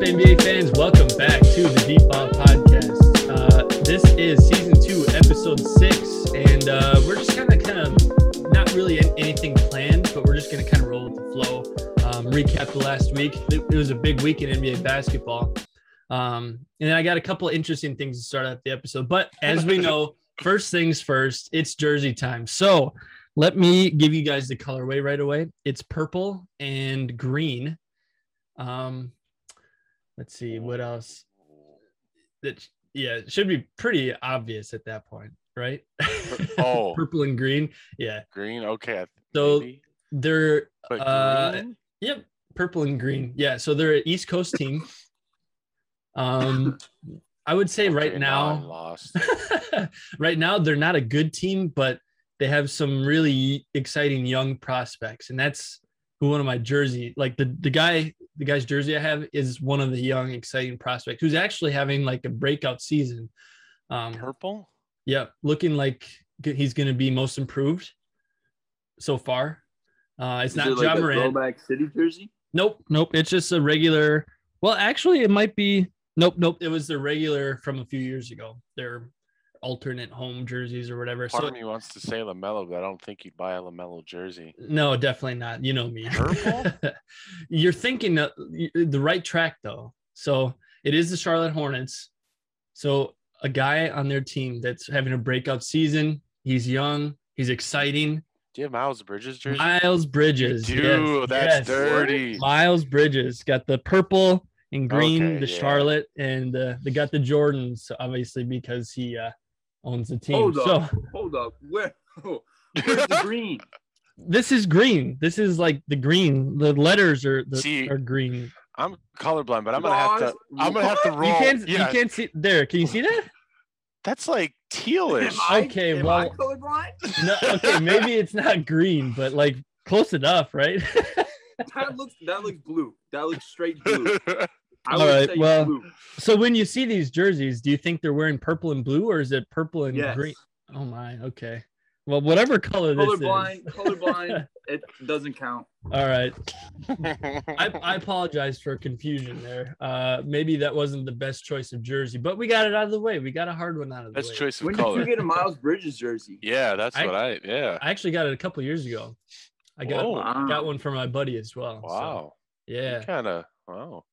up, NBA fans? Welcome back to the Deep Ball Podcast. Uh, this is season two, episode six, and uh, we're just kind of, kind of, not really anything planned, but we're just going to kind of roll with the flow. Um, recap the last week. It, was a big week in NBA basketball, um, and I got a couple interesting things to start out the episode. But as we know, first things first, it's jersey time. So let me give you guys the colorway right away. It's purple and green. Um, let's see what else. That yeah, it should be pretty obvious at that point, right? Oh. purple and green. Yeah. Green. Okay. So maybe. they're But uh, green? Yep, purple and green. Yeah, so they're an East Coast team. Um, I would say right now now, lost. right now they're not a good team, but they have some really exciting young prospects, and that's who one of my jersey, like the the guy, the guy's jersey I have is one of the young, exciting prospects who's actually having like a breakout season. Um, Purple. yeah, looking like he's going to be most improved so far. Uh, it's Is not it like John a Moran. throwback city jersey? Nope, nope. It's just a regular. Well, actually, it might be. Nope, nope. It was the regular from a few years ago. Their alternate home jerseys or whatever. Part so of me wants to say Lamelo, but I don't think you'd buy a Lamelo jersey. no, definitely not. You know me. Purple? You're thinking the right track though. So it is the Charlotte Hornets. So a guy on their team that's having a breakout season. He's young. He's exciting. Do you have Miles Bridges jersey? Miles Bridges. Dude, yes, that's yes. dirty. Miles Bridges got the purple and green, Okay, the yeah. Charlotte, and uh, they got the Jordans, obviously because he uh, owns the team. Hold so up. Hold up. Where? Where's the green? this is green. This is like the green. The letters are the, See, are green. I'm colorblind, but I'm gonna have to. I'm gonna have to roll. You can't. yeah, You can't see there. Can you see that? that's like tealish. Am I, Okay, am well- I colorblind? No. Okay, maybe it's not green, but like close enough, right? That looks that looks blue. That looks straight blue. I All would right, say well, blue. so when you see these jerseys, do you think they're wearing purple and blue, or is it purple and Yes. green? Oh my. Okay. Well, whatever color this is. Colorblind, colorblind. It doesn't count. All right. I, I apologize for confusion there. Uh, maybe that wasn't the best choice of jersey, but we got it out of the way. We got a hard one out of the Best way. choice of When did you get a Miles Bridges jersey? yeah, that's I- what I. Yeah. I actually got it a couple years ago. I got Whoa. Wow. got one for my buddy as well. so, Wow. yeah. Kind of. Wow.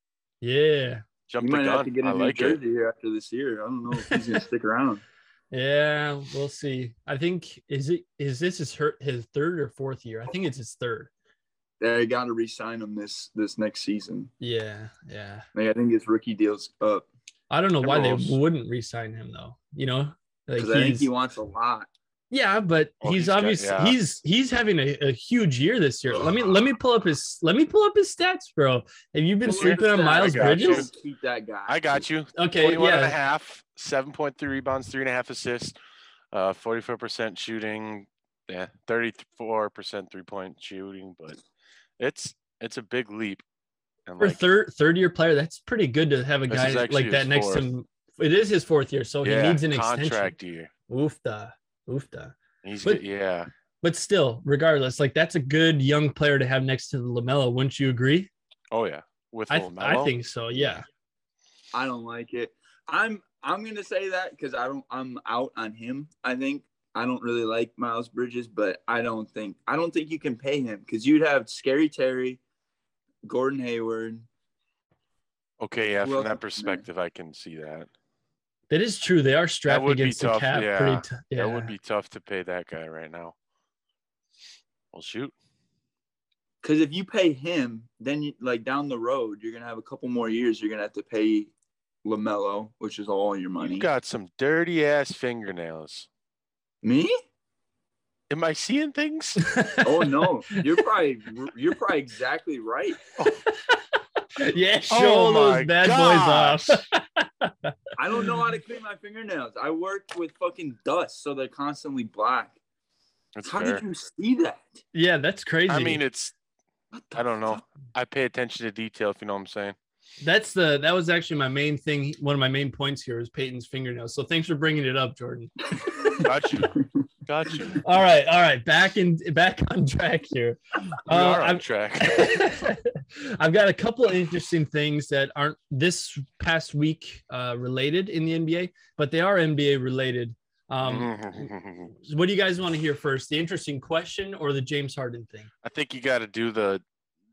Yeah. Jumped You might have to get a I new like it. jersey here after this year. I don't know if he's gonna stick around. Yeah. We'll see. I think is it is this his her, his third or fourth year? I think it's his third. They got to re-sign him this this next season. Yeah. Yeah. Like, I think his rookie deal's up I don't know why they wouldn't re-sign him though. You know, like because I think he wants a lot. Yeah, but Well, he's, he's got- obviously yeah. he's he's having a, a huge year this year. Let me let me pull up his let me pull up his stats, bro. Have you been Pull sleeping on. Miles I got you. Bridges? Keep that guy. I got you. Okay, 21 and a half, 7.3 rebounds, three and a half assists, uh, 44% shooting, yeah, 34% three point shooting, but it's it's a big leap. And For like, third third year player, that's pretty good to have a guy like that his next to him. It is his fourth year, so yeah, he needs an contract year. extension. Oofda, oofda. He's But- good, yeah. But still, regardless, like that's a good young player to have next to the Lamelo. Wouldn't you agree? Oh yeah, with I LaMelo. I think so. Yeah. I don't like it. I'm I'm gonna say that because I don't I'm out on him. I think I don't really like Miles Bridges, but I don't think I don't think you can pay him because you'd have Scary Terry, Gordon Hayward. Okay, yeah, from else that is there? perspective, I can see that. That is true. They are strapped would be against the cap yeah. pretty t- yeah. That would be tough to pay that guy right now. Well, shoot. Because if you pay him, then you, like down the road, you're gonna have a couple more years. You're gonna have to pay Lamelo, which is all your money. You got some dirty ass fingernails. Me? Am I seeing things? Oh no, you're probably you're probably exactly right. yeah, show Oh those my bad boys off. I don't know how to clean my fingernails. I work with fucking dust, so they're constantly black. That's How fair. did you see that? yeah, that's crazy. I mean, it's I don't know. I pay attention to detail, if you know what I'm saying. That's the that was actually my main thing. One of my main points here is Peyton's fingernails. So thanks for bringing it up, Jordan. Got you. Got you. All right, all right, back in back on track here. We Uh, are on I'm- track. I've got a couple of interesting things that aren't this past week uh, related in the NBA, but they are NBA related. Um, what do you guys want to hear first? The interesting question or the James Harden thing? I think you got to do the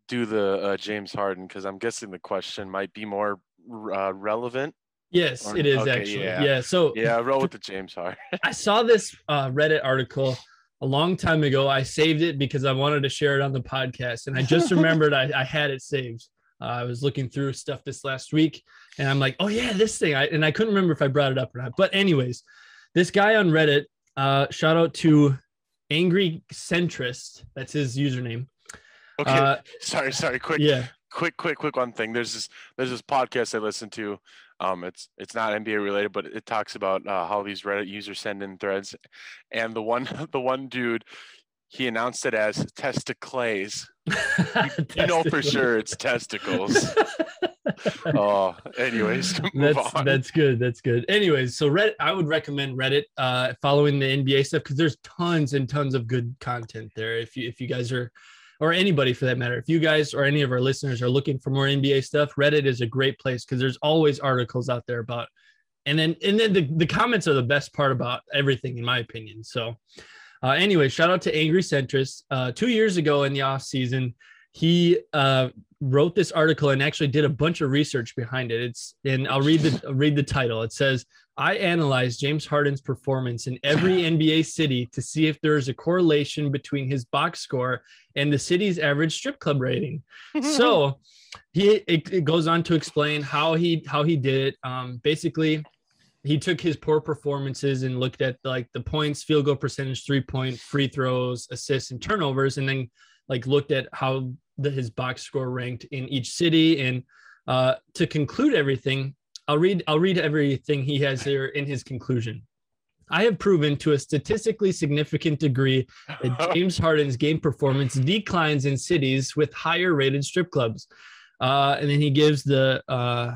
do the uh, James Harden because I'm guessing the question might be more uh, relevant. Yes, Or- it is okay, actually. yeah. Yeah. So Yeah, roll with the James Harden. I saw this uh, Reddit article a long time ago. I saved it because I wanted to share it on the podcast, and I just remembered I, I had it saved. Uh, I was looking through stuff this last week, and I'm like, "Oh yeah, this thing." I, and I couldn't remember if I brought it up or not. But anyways, this guy on Reddit, uh, shout out to Angry Centrist. That's his username. Okay, Uh, sorry, sorry. Quick, yeah. quick, quick, quick. One thing. There's this. There's this podcast I listen to. Um, it's it's not NBA related, but it talks about uh, how these Reddit users send in threads, and the one the one dude, he announced it as testicles. You know for sure it's testicles. oh, anyways, move that's on. that's good. That's good. Anyways, so Reddit, I would recommend Reddit uh, following the NBA stuff because there's tons and tons of good content there. If you if you guys are, or anybody for that matter, if you guys or any of our listeners are looking for more NBA stuff, Reddit is a great place because there's always articles out there about, and then and then the the comments are the best part about everything in my opinion. So, uh, anyway, shout out to Angry Centrist. Uh, two years ago in the off season, he uh, wrote this article and actually did a bunch of research behind it. It's and I'll read the read the title. It says, "I analyzed James Harden's performance in every NBA city to see if there is a correlation between his box score and the city's average strip club rating." so he it, it goes on to explain how he how he did it. Um, basically, he took his poor performances and looked at like the points, field goal percentage, three point, free throws, assists, and turnovers, and then like looked at how the, his box score ranked in each city. And uh, to conclude everything, I'll read I'll read everything he has here in his conclusion. I have proven to a statistically significant degree that James Harden's game performance declines in cities with higher rated strip clubs. Uh, and then he gives the uh,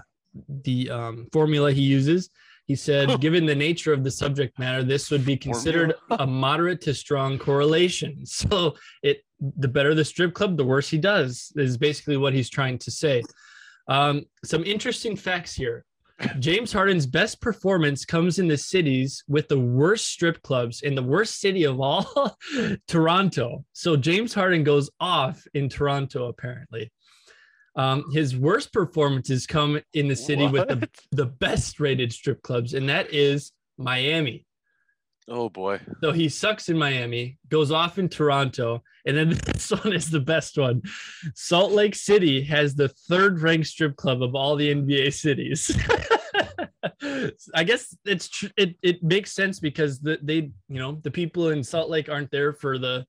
the um, formula he uses. He said, given the nature of the subject matter, this would be considered a moderate to strong correlation. So it the better the strip club, the worse he does, is basically what he's trying to say. Um, some interesting facts here. James Harden's best performance comes in the cities with the worst strip clubs in the worst city of all, Toronto. So James Harden goes off in Toronto, apparently. Um, his worst performances come in the city with the, the best rated strip clubs, and that is Miami. Oh boy. So he sucks in Miami, goes off in Toronto, and then this one is the best one. Salt Lake City has the third ranked strip club of all the NBA cities. I guess it's tr- it it makes sense because the, they you know the people in Salt Lake aren't there for the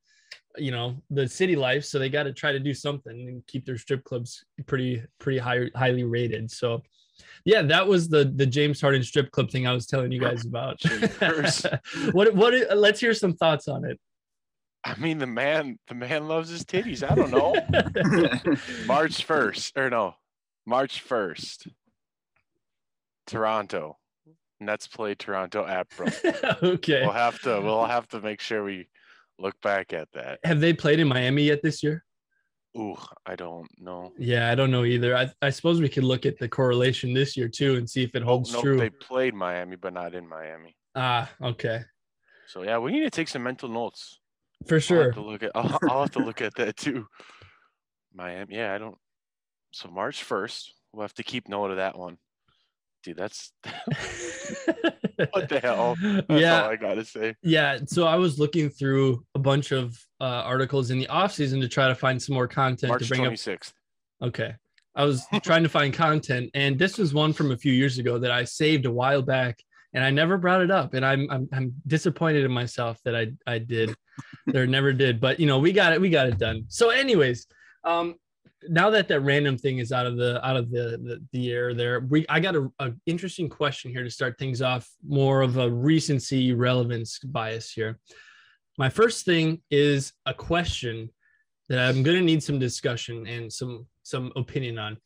you know the city life, so they got to try to do something and keep their strip clubs pretty pretty high highly rated. So yeah, that was the the James Harden strip club thing I was telling you guys about. What what let's hear some thoughts on it. I mean, the man, the man loves his titties. I don't know. March first, or no, March first. Toronto. Nets play Toronto at Bro. okay. We'll have to. We'll have to make sure we look back at that. Have they played in Miami yet this year? Ooh, I don't know. Yeah, I don't know either. I, I suppose we could look at the correlation this year too and see if it holds no, true. they played Miami, but not in Miami. Ah, okay. So yeah, we need to take some mental notes. For I'll sure. have to look at. I'll, I'll have to look at that too. Miami. Yeah, I don't. So March first, we'll have to keep note of that one. Dude, that's what the hell. That's yeah. all I gotta say. Yeah, so I was looking through a bunch of uh, articles in the off season to try to find some more content March to bring twenty up. Okay, I was trying to find content, and this was one from a few years ago that I saved a while back, and I never brought it up, and I'm I'm, I'm disappointed in myself that I I did, or never did, but you know we got it we got it done. So, anyways, um, now that that random thing is out of the out of the the, the air there we i got a, a interesting question here to start things off more of a recency relevance bias here my first thing is a question that i'm going to need some discussion and some some opinion on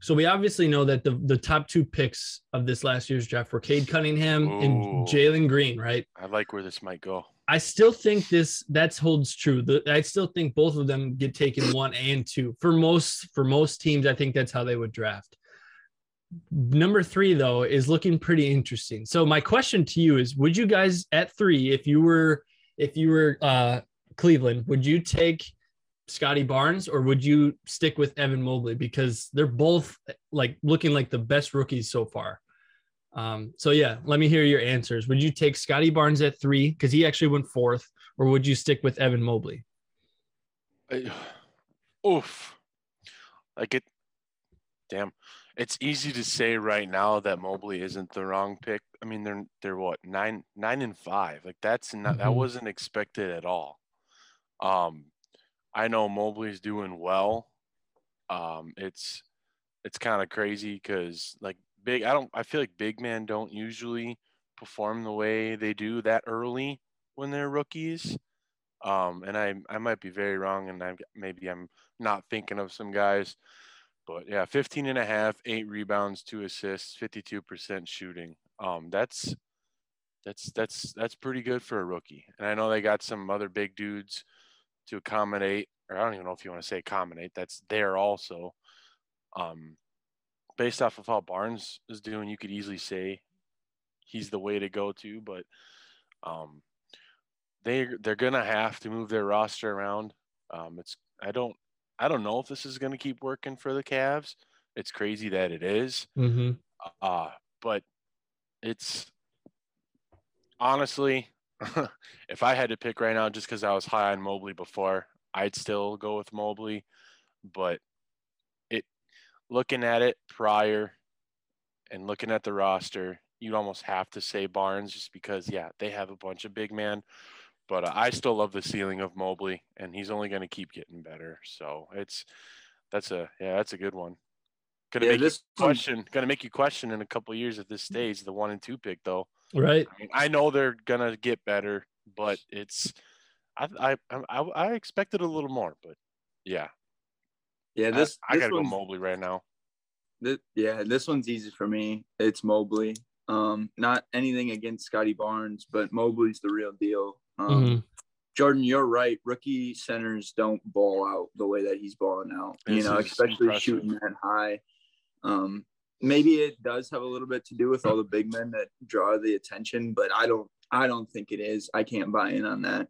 So we obviously know that the the top two picks of this last year's draft were Cade Cunningham Ooh. and Jalen Green, right? I like where this might go. I still think this that holds true. The, I still think both of them get taken one and two for most for most teams. I think that's how they would draft. Number three though is looking pretty interesting. So my question to you is: Would you guys at three, if you were if you were uh, Cleveland, would you take Scotty Barnes or would you stick with Evan Mobley because they're both like looking like the best rookies so far? Um, so yeah, let me hear your answers. Would you take Scotty Barnes at three because he actually went fourth, or would you stick with Evan Mobley? I- Oof. Like it. Damn. It's easy to say right now that Mobley isn't the wrong pick. I mean, they're they're what nine nine and five. Like that's not that Mhm. wasn't expected at all. Um, I know Mobley's doing well. Um, it's it's kind of crazy because like big. I don't. I feel like big men don't usually perform the way they do that early when they're rookies. Um, and I I might be very wrong, and I'm maybe I'm not thinking of some guys, but yeah, 15 and a half, eight rebounds, two assists, 52% shooting. Um, that's that's that's that's pretty good for a rookie. And I know they got some other big dudes to accommodate, or I don't even know if you want to say accommodate. That's there also. Um, based off of how Barnes is doing, you could easily say he's the way to go to, but um, they they're gonna have to move their roster around. Um, it's I don't I don't know if this is gonna keep working for the Cavs. It's crazy that it is, Mm-hmm. uh, but it's honestly, if I had to pick right now, just because I was high on Mobley before, I'd still go with Mobley. But looking at it prior and looking at the roster, you'd almost have to say Barnes just because, yeah, they have a bunch of big man. But uh, I still love the ceiling of Mobley, and he's only going to keep getting better. So it's that's a yeah, that's a good one. Gonna Yeah, make you this one- question. Gonna make you question in a couple years at this stage the one and two pick though. Right. I mean, I know they're gonna get better, but it's I I I, I expected a little more, but yeah, Yeah, this I, this gotta go one's- Mobley right now. This, yeah, this one's easy for me. It's Mobley. Um, not anything against Scotty Barnes, but Mobley's the real deal. Um, Mhm. Jordan, you're right. Rookie centers don't ball out the way that he's balling out. you know, especially impressive. shooting that high. Um, maybe it does have a little bit to do with all the big men that draw the attention, but I don't. I don't think it is. I can't buy in on that.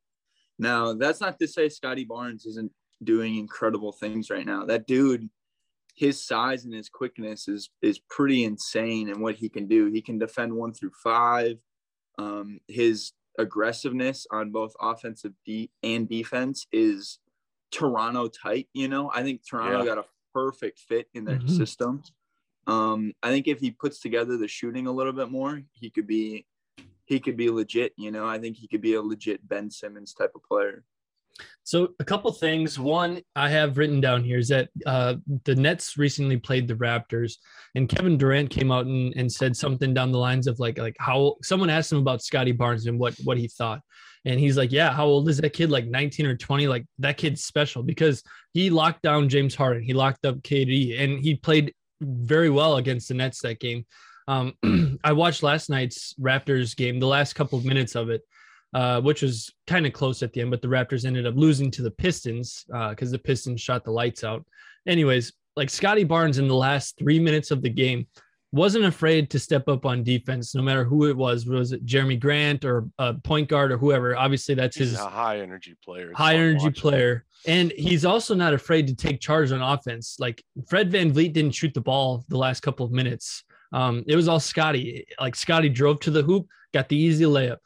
Now, that's not to say Scotty Barnes isn't doing incredible things right now. That dude, his size and his quickness is is pretty insane and what he can do. He can defend one through five. Um, his aggressiveness on both offensive de- and defense is Toronto tight. You know, I think Toronto Yeah. got a perfect fit in their Mhm. system. Um, I think if he puts together the shooting a little bit more, he could be he could be legit. You know, I think he could be a legit Ben Simmons type of player. So a couple things. One I have written down here is that uh, the Nets recently played the Raptors, and Kevin Durant came out and, and said something down the lines of like like how someone asked him about Scotty Barnes and what what he thought, and he's like, yeah, how old is that kid? Like 19 or 20? Like that kid's special because he locked down James Harden, he locked up KD, and he played very well against the Nets that game. Um, I watched last night's Raptors game, the last couple of minutes of it uh, which was kind of close at the end, but the Raptors ended up losing to the Pistons because the Pistons shot the lights out. Anyways, like Scotty Barnes in the last three minutes of the game wasn't afraid to step up on defense, no matter who it was. Was it Jerami Grant or a point guard or whoever? Obviously, that's He's his high energy player. It's high energy player. And he's also not afraid to take charge on offense. Like Fred VanVleet didn't shoot the ball the last couple of minutes. Um, it was all Scotty. Like Scotty drove to the hoop, got the easy layup.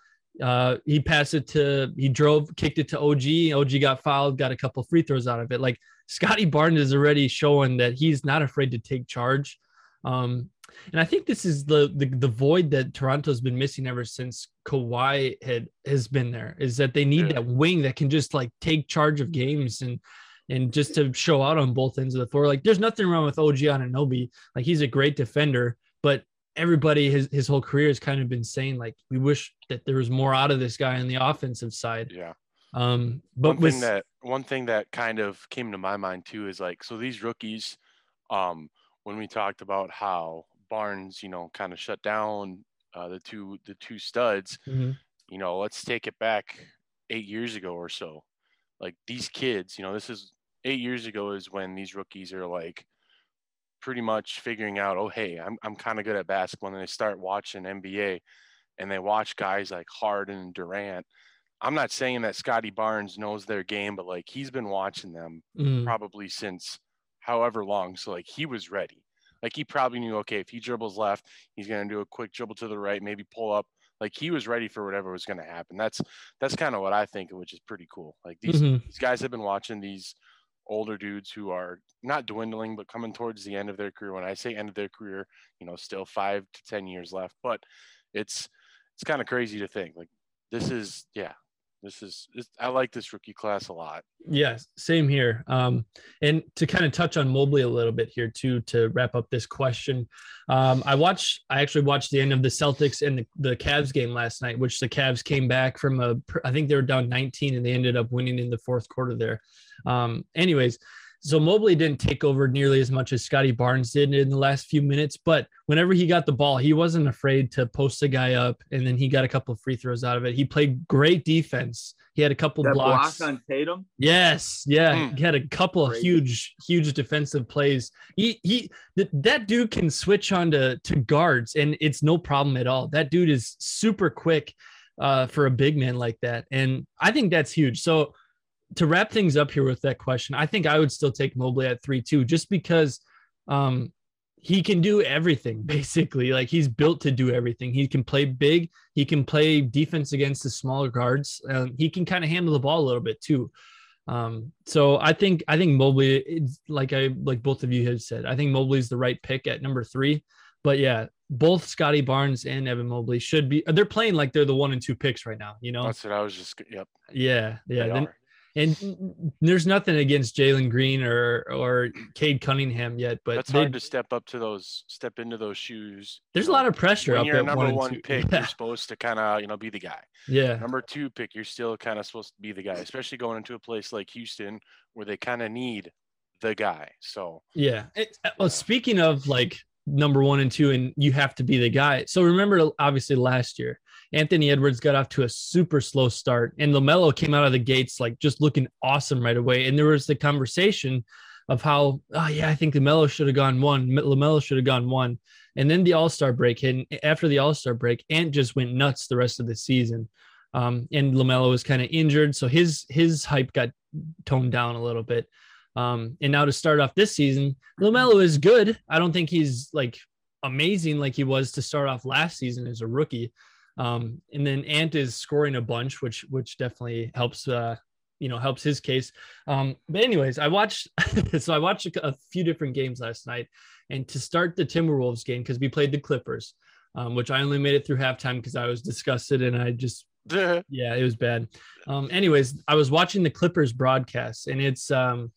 Uh, he passed it to, he drove, kicked it to OG. OG got fouled, got a couple free throws out of it. Like Scotty Barnes is already showing that he's not afraid to take charge. Um, and I think this is the, the the void that Toronto's been missing ever since Kawhi had has been there. Is that they need Yeah. that wing that can just like take charge of games and and just to show out on both ends of the floor. Like there's nothing wrong with OG on Anunoby. Like he's a great defender, but everybody his his whole career has kind of been saying like we wish that there was more out of this guy on the offensive side. Yeah. Um, but one with thing that one thing that kind of came to my mind too is like so these rookies um when we talked about how Barnes, you know, kind of shut down uh, the two the two studs. Mhm. You know, let's take it back eight years ago or so. Like these kids, you know, this is eight years ago is when these rookies are like pretty much figuring out, oh hey, I'm I'm kind of good at basketball. And they start watching NBA and they watch guys like Harden and Durant. I'm not saying that Scotty Barnes knows their game, but like he's been watching them Mm. probably since however long. So like he was ready. Like he probably knew, okay, if he dribbles left, he's gonna do a quick dribble to the right, maybe pull up. Like he was ready for whatever was gonna happen. That's that's kind of what I think, which is pretty cool. Like these Mhm. these guys have been watching these older dudes who are not dwindling, but coming towards the end of their career. When I say end of their career, you know, still five to ten years left. But it's it's kind of crazy to think. Like this is yeah, this is it's, I like this rookie class a lot. Yes, same here. Um, and to kind of touch on Mobley a little bit here too, to wrap up this question, um, I watched. I actually watched the end of the Celtics and the, the Cavs game last night, which the Cavs came back from a. I think they were down 19 and they ended up winning in the fourth quarter there. Um, anyways, so Mobley didn't take over nearly as much as Scotty Barnes did in the last few minutes, but whenever he got the ball, he wasn't afraid to post a guy up, and then he got a couple of free throws out of it. He played great defense. He had a couple That blocks. block on Tatum. Yes, yeah, Hmm. he had a couple of huge, huge defensive plays. He he, th- that dude can switch on to to guards, and it's no problem at all. That dude is super quick uh, for a big man like that, and I think that's huge. So to wrap things up here with that question, I think I would still take Mobley at three two, just because um, he can do everything basically. Like he's built to do everything. He can play big. He can play defense against the smaller guards. Um, he can kind of handle the ball a little bit too. Um, so I think I think Mobley, it's like I like both of you have said, I think Mobley's the right pick at number three. But yeah, both Scotty Barnes and Evan Mobley should be. They're playing like they're the one and two picks right now. You know? That's what I was just yep. yeah, yeah. they. And mm, mm, mm. there's nothing against Jalen Green or or Cade Cunningham yet, but That's hard to step up to those, step into those shoes. you there's a lot of pressure when up you're at number one, one pick, Yeah, you're supposed to kind of you know be the guy. yeah, Number two pick, you're still kind of supposed to be the guy, especially going into a place like Houston where they kind of need the guy. So yeah. It- uh, well, speaking of like number one and two, and you have to be the guy. So remember, obviously last year, Anthony Edwards got off to a super slow start, and Lamelo came out of the gates like just looking awesome right away. And there was the conversation of how, oh yeah, I think Lamelo should have gone one. Lamelo should have gone one. And then the All Star break hit. And after the All Star break, Ant just went nuts the rest of the season. Um, and Lamelo was kind of injured, so his his hype got toned down a little bit. Um, and now to start off this season, Lamelo is good. I don't think he's like amazing like he was to start off last season as a rookie. Um, and then Ant is scoring a bunch, which which definitely helps. Uh, you know, helps his case. Um, but anyways, I watched. so I watched a, a few different games last night, and to start the Timberwolves game because we played the Clippers, um, which I only made it through halftime because I was disgusted and I just yeah, it was bad. Um, anyways, I was watching the Clippers broadcast, and it's um,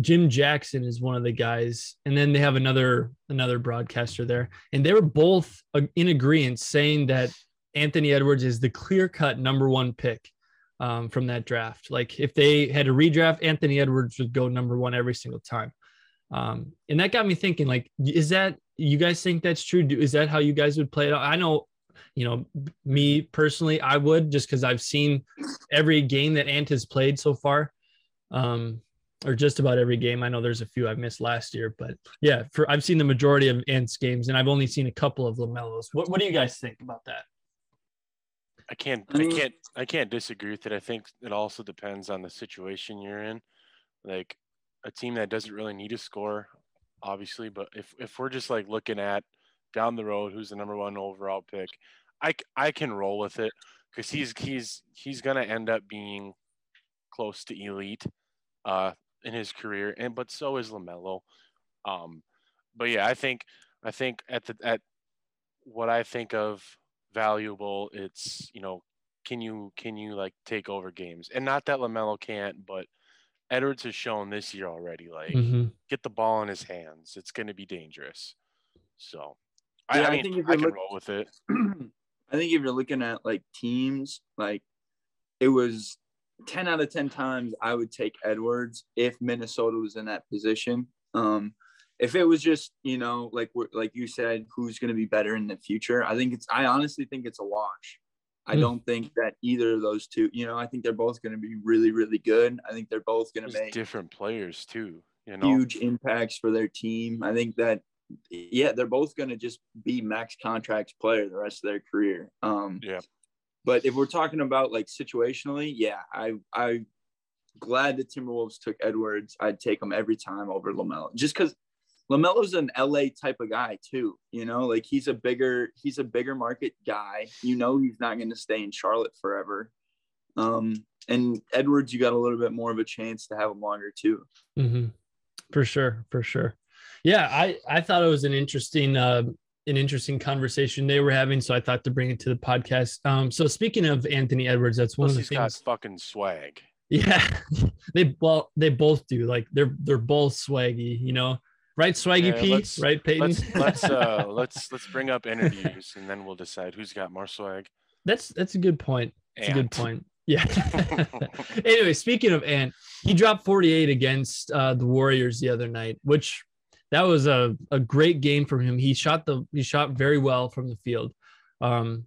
Jim Jackson is one of the guys, and then they have another another broadcaster there, and they were both uh, in agreement saying that Anthony Edwards is the clear cut number one pick um, from that draft. Like if they had a redraft, Anthony Edwards would go number one every single time. Um, and that got me thinking, like, is that you guys think that's true? Do, is that how you guys would play it? I know, you know, me personally, I would just because I've seen every game that Ant has played so far, um, or just about every game. I know there's a few I've missed last year, but yeah, for I've seen the majority of Ant's games, and I've only seen a couple of Lamelos. What What do you guys think about that? I can't I I can't I can't disagree with it. I think it also depends on the situation you're in. Like a team that doesn't really need to score, obviously, but if if we're just like looking at down the road who's the number one overall pick, I I can roll with it because he's he's he's gonna end up being close to elite uh in his career and but so is Lamelo. Um but yeah, I think I think at the at what I think of valuable, it's you know, can you can you like take over games? And not that Lamelo can't, but Edwards has shown this year already, like Mhm. get the ball in his hands. It's going to be dangerous. So, I, Yeah, I I mean, think if I you can look- roll with it. I think if you're looking at like teams, like it was 10 out of 10 times I would take Edwards if Minnesota was in that position. Um, if it was just you know like we're, like you said, who's going to be better in the future? I think it's. I honestly think it's a wash. I Hmm. don't think that either of those two. You know, I think they're both going to be really, really good. I think they're both going to make different players too. You know, huge impacts for their team. I think that yeah, they're both going to just be max contracts player the rest of their career. Um, Yeah. But if we're talking about like situationally, yeah, I I glad the Timberwolves took Edwards. I'd take him every time over Lamelo, just because Lamelo's an LA type of guy too. You know, like he's a bigger he's a bigger market guy. You know, he's not going to stay in Charlotte forever. Um, and Edwards, you got a little bit more of a chance to have him longer too. hmm For sure, for sure. Yeah, I I thought it was an interesting uh, an interesting conversation they were having, so I thought to bring it to the podcast. Um, so speaking of Anthony Edwards, that's one plus of the he's got things. fucking swag. Yeah, they well they both do. Like they're they're both swaggy, you know. Right, Swaggy Yeah, P, let's- right, Peyton? Let's let's uh let's let's bring up interviews and then we'll decide who's got more swag. that's that's a good point. That's a good point. Yeah. anyway, speaking of Ant, he dropped 48 against uh, the Warriors the other night, which that was a, a great game from him. He shot the he shot very well from the field. Um,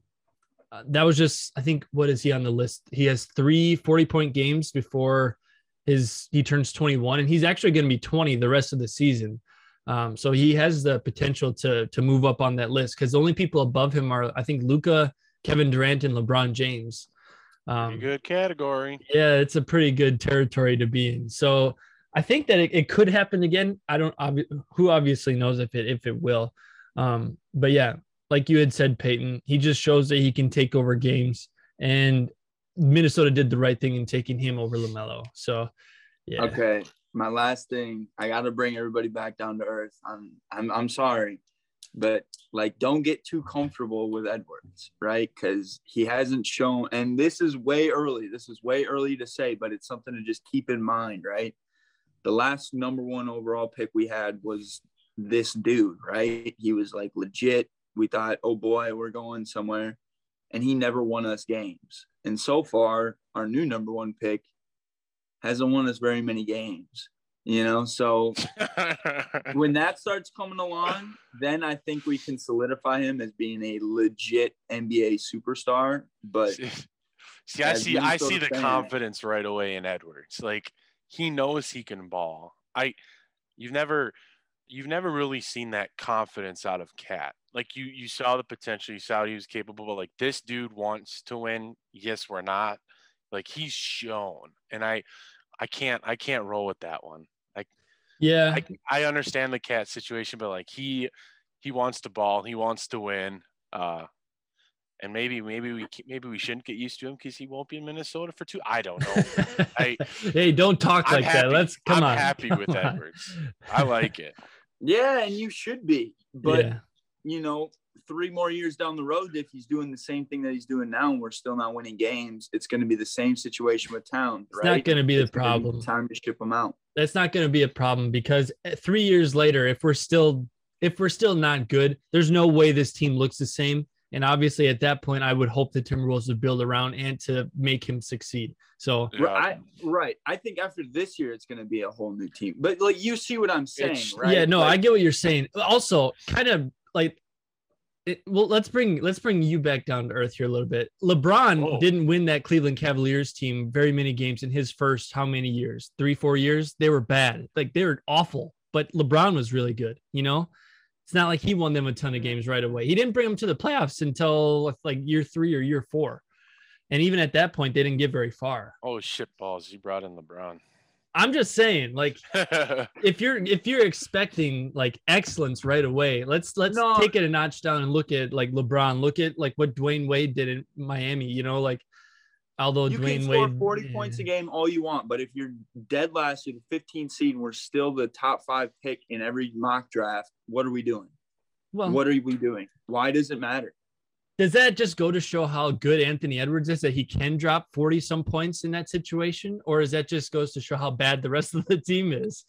that was just I think what is he on the list? He has three 40 point games before his he turns 21, and he's actually going to be 20 the rest of the season. Um, so he has the potential to to move up on that list because the only people above him are I think Luka, Kevin Durant, and LeBron James. Um, good category. yeah, it's a pretty good territory to be in. So I think that it, it could happen again. I don't obvi- who obviously knows if it if it will. Um, but yeah, like you had said, Peyton, he just shows that he can take over games, and Minnesota did the right thing in taking him over Lamelo. So yeah, Okay. My last thing, I got to bring everybody back down to earth. I'm, I'm, I'm sorry, but like, don't get too comfortable with Edwards, right? Because he hasn't shown, and this is way early. This is way early to say, but it's something to just keep in mind, right? The last number one overall pick we had was this dude, right? He was like legit. We thought, oh boy, we're going somewhere. And he never won us games. And so far, our new number one pick hasn't won us very many games, you know? So when that starts coming along, then I think we can solidify him as being a legit NBA superstar. But see, I see I see the fan- confidence right away in Edwards. Like he knows he can ball. I you've never you've never really seen that confidence out of Cat. Like you you saw the potential, you saw he was capable, but like this dude wants to win. Yes, we're not. Like he's shown. And I I can't I can't roll with that one. Like yeah, I, I understand the cat situation, but like he he wants to ball, he wants to win. Uh and maybe maybe we maybe we shouldn't get used to him because he won't be in Minnesota for two. I don't know. I- hey, don't talk I'm like happy- that. Let's come I'm on. happy with Come on. I like it. yeah, and you should be. But, yeah. you know, three more years down the road, if he's doing the same thing that he's doing now and we're still not winning games, it's going to be the same situation with Towns, It's right? not going to be the It's be problem. Time to ship him out. that's not going to be a problem because eh, three years later, if we're still if we're still not good, there's no way this team looks the same. And obviously, at that point, I would hope the Timberwolves would build around and to make him succeed. So Yeah. I, right. I think after this year, it's going to be a whole new team. But like you see what I'm saying, It's- right? yeah, no, I get what you're saying. Also, kind of like. It, well, let's bring let's bring you back down to earth here a little bit. LeBron Whoa. didn't win that Cleveland Cavaliers team very many games in his first how many years? Three, four years. They were bad, like they were awful. But LeBron was really good. You know, it's not like he won them a ton of games right away. He didn't bring them to the playoffs until like year three or year four, and even at that point, they didn't get very far. Oh shit balls, you brought in LeBron. I'm just saying, like if you're if you're expecting like excellence right away, let's let's No. take it a notch down and look at like LeBron. Look at like what Dwyane Wade did in Miami. You know, like although you Dwyane can score Wade 40 points a game all you want, but if you're dead last, you're the 15 seed, and we're still the top five pick in every mock draft. What are we doing? Well, What are we doing? Why does it matter? does that just go to show how good Anthony Edwards is that he can drop 40 some points in that situation? Or is that just goes to show how bad the rest of the team is?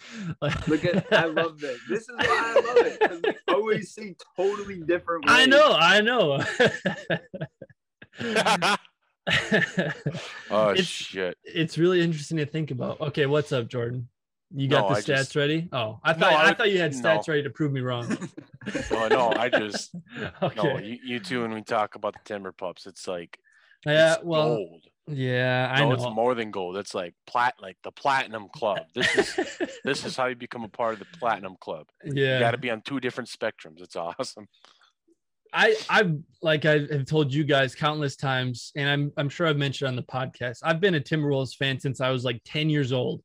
Look at, I love this. This is why I love it. 'cause we always see totally different. Ways. I know, I know. oh it's, shit. it's really interesting to think about. Okay, what's up, Jordan? You got No, the I stats just- ready? Oh, I No, thought I, I- thought you had stats no. ready to prove me wrong. No, no, I just okay. no. You, you two, when we talk about the timber pups, it's like yeah. it's Well. gold. Yeah, I no, know. it's more than gold. It's like plat, like the platinum club. This is this is how you become a part of the platinum club. Yeah, You got to be on two different spectrums. It's awesome. I I've like I have told you guys countless times, and I'm I'm sure I've mentioned on the podcast. I've been a Timberwolves fan since I was like 10 years old.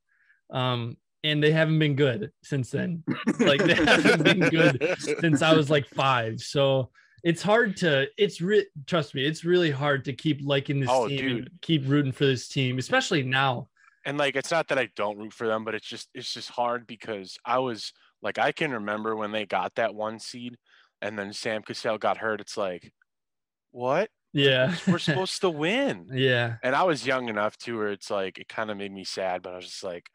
Um, and they haven't been good since then. Like they haven't been good since I was like five. So it's hard to it's re- trust me, it's really hard to keep liking this Oh, team keep rooting for this team, especially now. and like it's not that I don't root for them, but it's just it's just hard because I was like I can remember when they got that one seed, and then Sam Cassell got hurt. It's like, what? Yeah. We're supposed to win. yeah. And I was young enough too where it's like it kind of made me sad, but I was just like,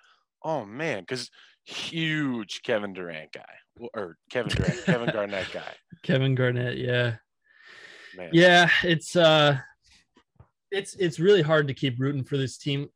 oh man, because huge Kevin Durant guy or Kevin Durant, Kevin Garnett guy. Kevin Garnett, yeah. Man, Yeah, it's uh it's it's really hard to keep rooting for this team.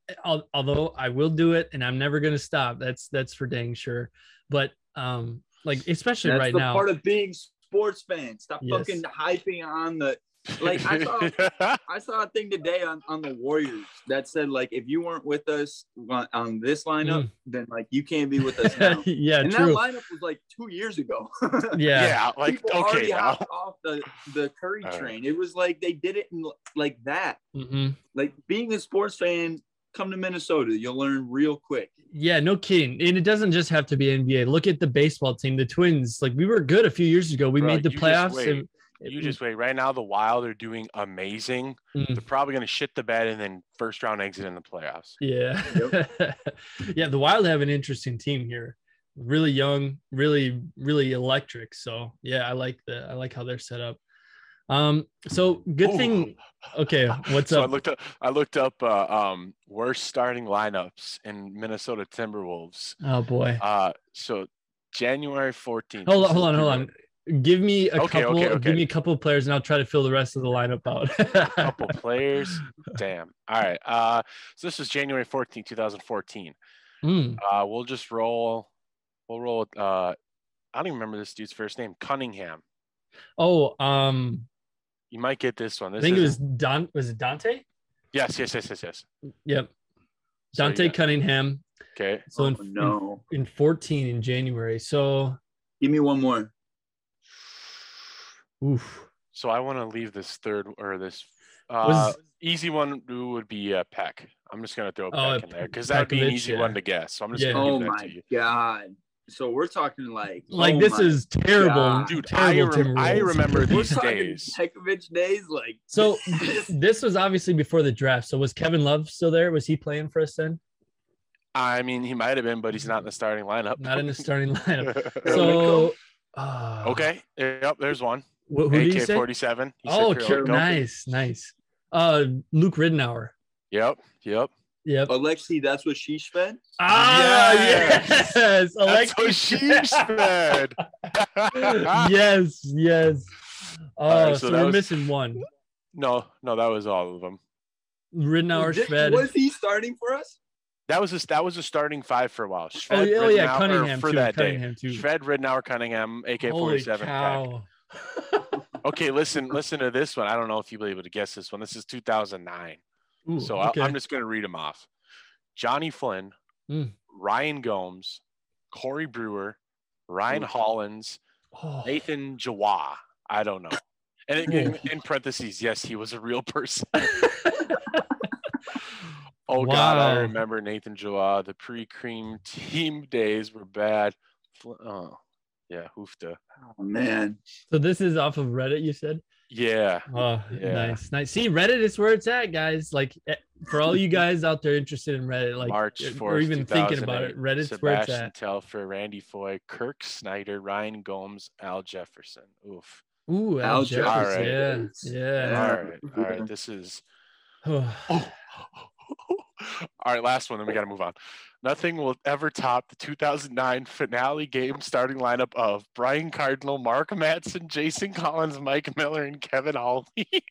Although I will do it and I'm never going to stop. That's that's for dang sure. But um like especially That's right the now. part of being sports fans. Stop Yes. fucking hyping on the. Like I saw, I saw a thing today on on the Warriors that said like if you weren't with us on, on this lineup, then like you can't be with us now. Mm. yeah, and true. that lineup was like two years ago. yeah. yeah, like People okay, now. hopped off the the Curry All right. train. It was like they did it in like that. hmm Like being a sports fan, come to Minnesota. You'll learn real quick. Yeah, no kidding. And it doesn't just have to be NBA. Look at the baseball team, the Twins. Like we were good a few years ago. We Bro, made the you just playoffs. wait. and- You just wait. Right now, the Wild are doing amazing. Mm. They're probably going to shit the bed and then first round exit in the playoffs. Yeah. yeah, the Wild have an interesting team here. Really young, really, really electric. So yeah, I like the I like how they're set up. Um, so good Ooh. thing. Okay, what's up? so I looked up. I looked up uh, um, worst starting lineups in Minnesota Timberwolves. Oh boy. Uh, so January fourteenth. Hold on, hold on, hold on. Give me a Okay, couple. okay, okay. Give me a couple of players, and I'll try to fill the rest of the lineup out. couple players. Damn. All right. Uh, so this was January fourteenth, 2014. Mm, Uh, we'll just roll. We'll roll. with, Uh, I don't even remember this dude's first name. Cunningham. Oh, um, You might get this one. I think it was isn't- Don. Was it Dante? Yes, yes, yes, yes, yes. Yep, So, Dante yeah, Cunningham. Okay. So in, oh, no. in in 14 in January. So Give me one more. oof. So I want to leave this third or this uh, Was- easy one would be uh, Peck. I'm just gonna throw Oh, Peck in there because that'd be an easy yeah. one to guess. So I'm just Yeah. gonna Oh give that to you. Oh my god. So we're talking like Like oh this is terrible, God. Dude, I, terrible. rem- I remember we're these days. Pekovic days like So this was obviously before the draft. So was Kevin Love still there? Was he playing for us then? I mean, he might have been, but he's not in the starting lineup. Not in the starting lineup. There So uh, okay. Yep. There's one. Wh- who did you say? AK-47. Oh, Kirilenko. nice, nice. Uh, Luke Ridnour. Yep. Yep. Yep. Alexi, that's what she spent. Ah, Yes. yes, That's Alexis. what she said. yes, yes. Oh, right, so, so we're was- missing one. no, no, that was all of them. Ridnour, Did- Shved. Was he starting for us? That was a, that was a starting five for a while. Oh, Shved, yeah, oh, yeah, Cunningham for too. that day. Cunningham too. Shved, Ridnour, Cunningham, AK-47. Peck. cow. Okay, listen, listen to this one. I don't know if you'll be able to guess this one. This is 2009. Ooh, So okay. I, I'm just going to read them off. Johnny Flynn, Mm. Ryan Gomes, Corey Brewer, Ryan Ooh. Hollins, Oh, Nathan Jawai. I don't know. And in, in, in parentheses, yes, he was a real person. oh God, I remember Nathan Jawai. The pre-cream team days were bad. Oh, yeah, hoofda. Oh man. so this is off of Reddit, you said? Yeah, Oh, Yeah. nice, nice. See, Reddit is where it's at, guys. Like, eh, for all you guys out there interested in Reddit, like, March eh, 4th, or even thinking about it, 2008, Reddit's where it's Sebastian at. Telfair, Randy Foye, Kirk Snyder, Ryan Gomes, Al Jefferson. Oof. Ooh, Al Al Jefferson. Jefferson. Yeah, Yeah. yeah. All right, all right. This is Oh. All right, last one, then we got to move on. Nothing will ever top the 2009 finale game starting lineup of Brian Cardinal, Mark Madsen, Jason Collins, Mike Miller, and Kevin Ollie.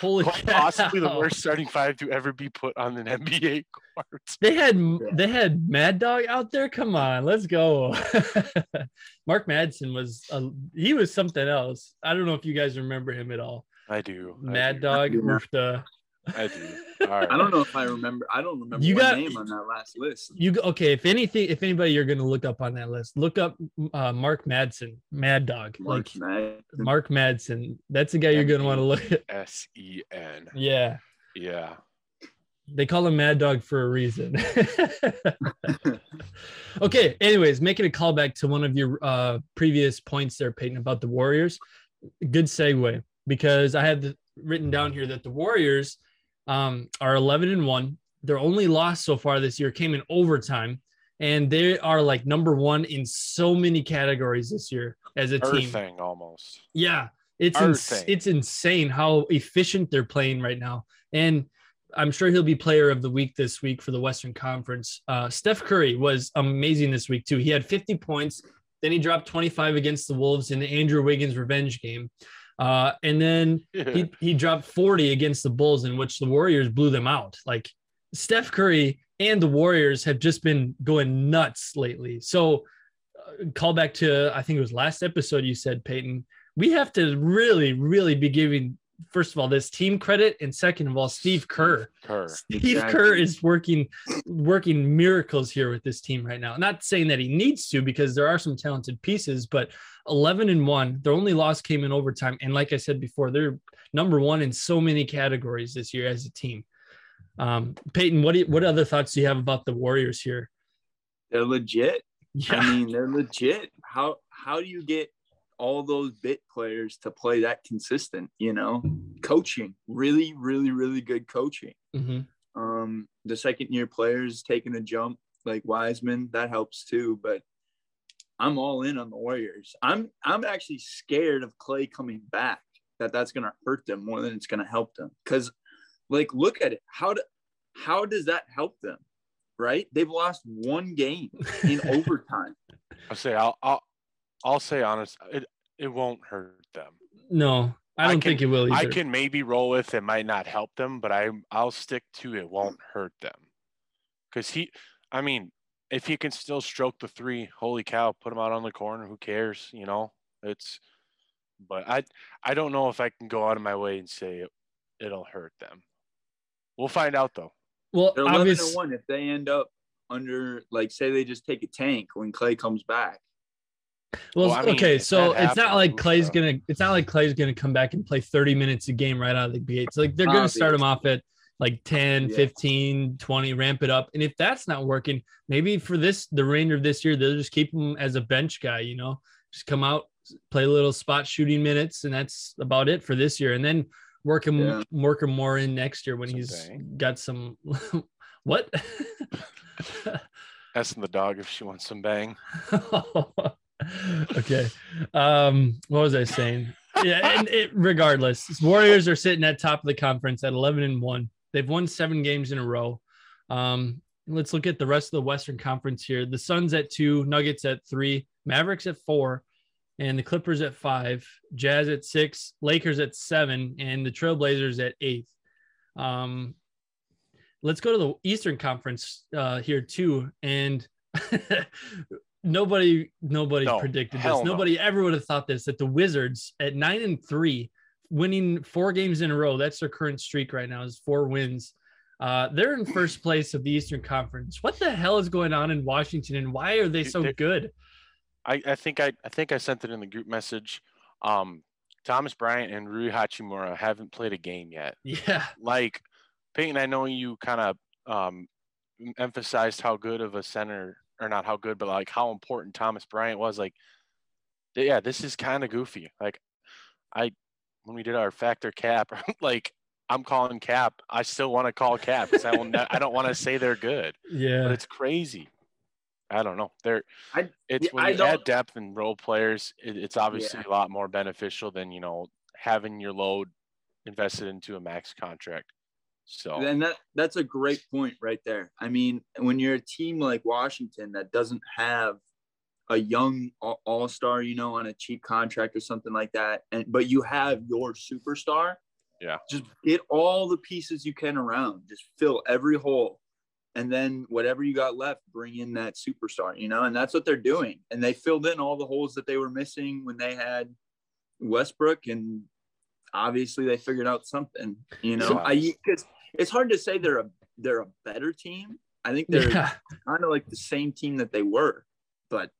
Holy Quite possibly the worst starting five to ever be put on an NBA court. They had Yeah. they had Mad Dog out there. Come on, let's go. Mark Madsen was a, he was something else. I don't know if you guys remember him at all. I do. I Mad do, Dog do not. with the I do. All right. I don't know if I remember. I don't remember You got- name on that last list. you okay? If anything, if anybody you're gonna look up on that list, look up uh, Mark Madsen, Mad Dog, Mark like Madsen. Mark Madsen. That's the guy you're gonna want to look at. S E N. Yeah, Yeah. they call him Mad Dog for a reason. okay. Anyways, making a callback to one of your uh, previous points there, Peyton, about the Warriors. Good segue because I had the, written down here that the Warriors um, are 11 and one. Their only loss so far this year came in overtime, and they are like number one in so many categories this year as a team. Earthing almost. Yeah, it's ins- it's insane how efficient they're playing right now, and I'm sure he'll be player of the week this week for the Western Conference. Uh, Steph Curry was amazing this week too. He had 50 points, then he dropped 25 against the Wolves in the Andrew Wiggins revenge game, uh, and then he he dropped 40 against the Bulls, in which the Warriors blew them out. Like Steph Curry and the Warriors have just been going nuts lately. So, uh, call back to I think it was last episode you said, Peyton, we have to really, really be giving first of all this team credit, and second of all, Steve Kerr. Kerr. Steve Exactly. Kerr is working working miracles here with this team right now. Not saying that he needs to because there are some talented pieces, but 11 and 1, their only loss came in overtime and like I said before, they're number 1 in so many categories this year as a team. Um, Peyton, what do you, what other thoughts do you have about the Warriors here? They're legit. Yeah. I mean, they're legit. How how do you get all those bit players to play that consistent? You know, coaching, really, really, really good coaching. Mhm. Um, the second year players taking a jump like Wiseman, that helps too. But I'm all in on the Warriors. I'm I'm actually scared of Klay coming back. That that's gonna hurt them more than it's gonna help them. Because, like, look at it. How do how does that help them? Right? They've lost one game in overtime. I'll say I'll I'll I'll say honest, it it won't hurt them. No, I I don't can- think it will I can maybe roll with it might not help them, but I I'll stick to it won't hurt them. Cause he I mean, if he can still stroke the three, holy cow, put him out on the corner, who cares? You know? It's but I I don't know if I can go out of my way and say it, it'll hurt them. We'll find out though. well, They're 11 obviously, one. If they end up under, like, say they just take a tank when Klay comes back. Well, Well, I mean, okay, so it's not like Klay's uh, gonna. It's not like Klay's gonna come back and play 30 minutes a game right out of the gates. Like they're gonna start him off at like 10, Yeah. 15, 20, ramp it up. And if that's not working, maybe for this the remainder of this year, they'll just keep him as a bench guy. You know, just come out, play a little spot shooting minutes, and that's about it for this year. And then work him, Yeah. work him more in next year when he's bang. got some. what? Asking the dog if she wants some bang. okay. Um, what was I saying? Yeah, and it, regardless, Warriors are sitting at top of the conference at 11 and 1. They've won seven games in a row. Um, let's look at the rest of the Western Conference here. The Suns at two, Nuggets at three, Mavericks at four, and the Clippers at five, Jazz at six, Lakers at seven, and the Trailblazers at eighth. Um, let's go to the Eastern Conference uh, here too, and nobody nobody No, predicted this. no. Nobody ever would have thought this that the Wizards at nine and three, winning four games in a row. That's their current streak right now is four wins. Uh, they're in first place of the Eastern Conference. What the hell is going on in Washington, and why are they so they- good? I, I think I, I think I sent it in the group message. Um, Thomas Bryant and Rui Hachimura haven't played a game yet. Yeah, Like Peyton, I know you kind of um, emphasized how good of a center, or not how good, but like how important Thomas Bryant was. Like, yeah, this is kind of goofy. Like, I when we did our factor cap, like I'm calling cap. I still want to call cap because I will. Ne- I don't want to say they're good, but yeah, it's crazy. I don't know. They're I- it's yeah, when I you add depth and role players, it, it's obviously a lot more beneficial than you know having your load invested into a max contract. So And that that's a great point right there. I mean, when you're a team like Washington that doesn't have a young all star, you know, on a cheap contract or something like that, and but you have your superstar, Yeah. Just get all the pieces you can around. Just fill every hole. And then whatever you got left, bring in that superstar, you know, and that's what they're doing. And they filled in all the holes that they were missing when they had Westbrook, and obviously they figured out something, you know. Yeah. I because it's hard to say they're a they're a better team. I think they're Yeah. kind of like the same team that they were, but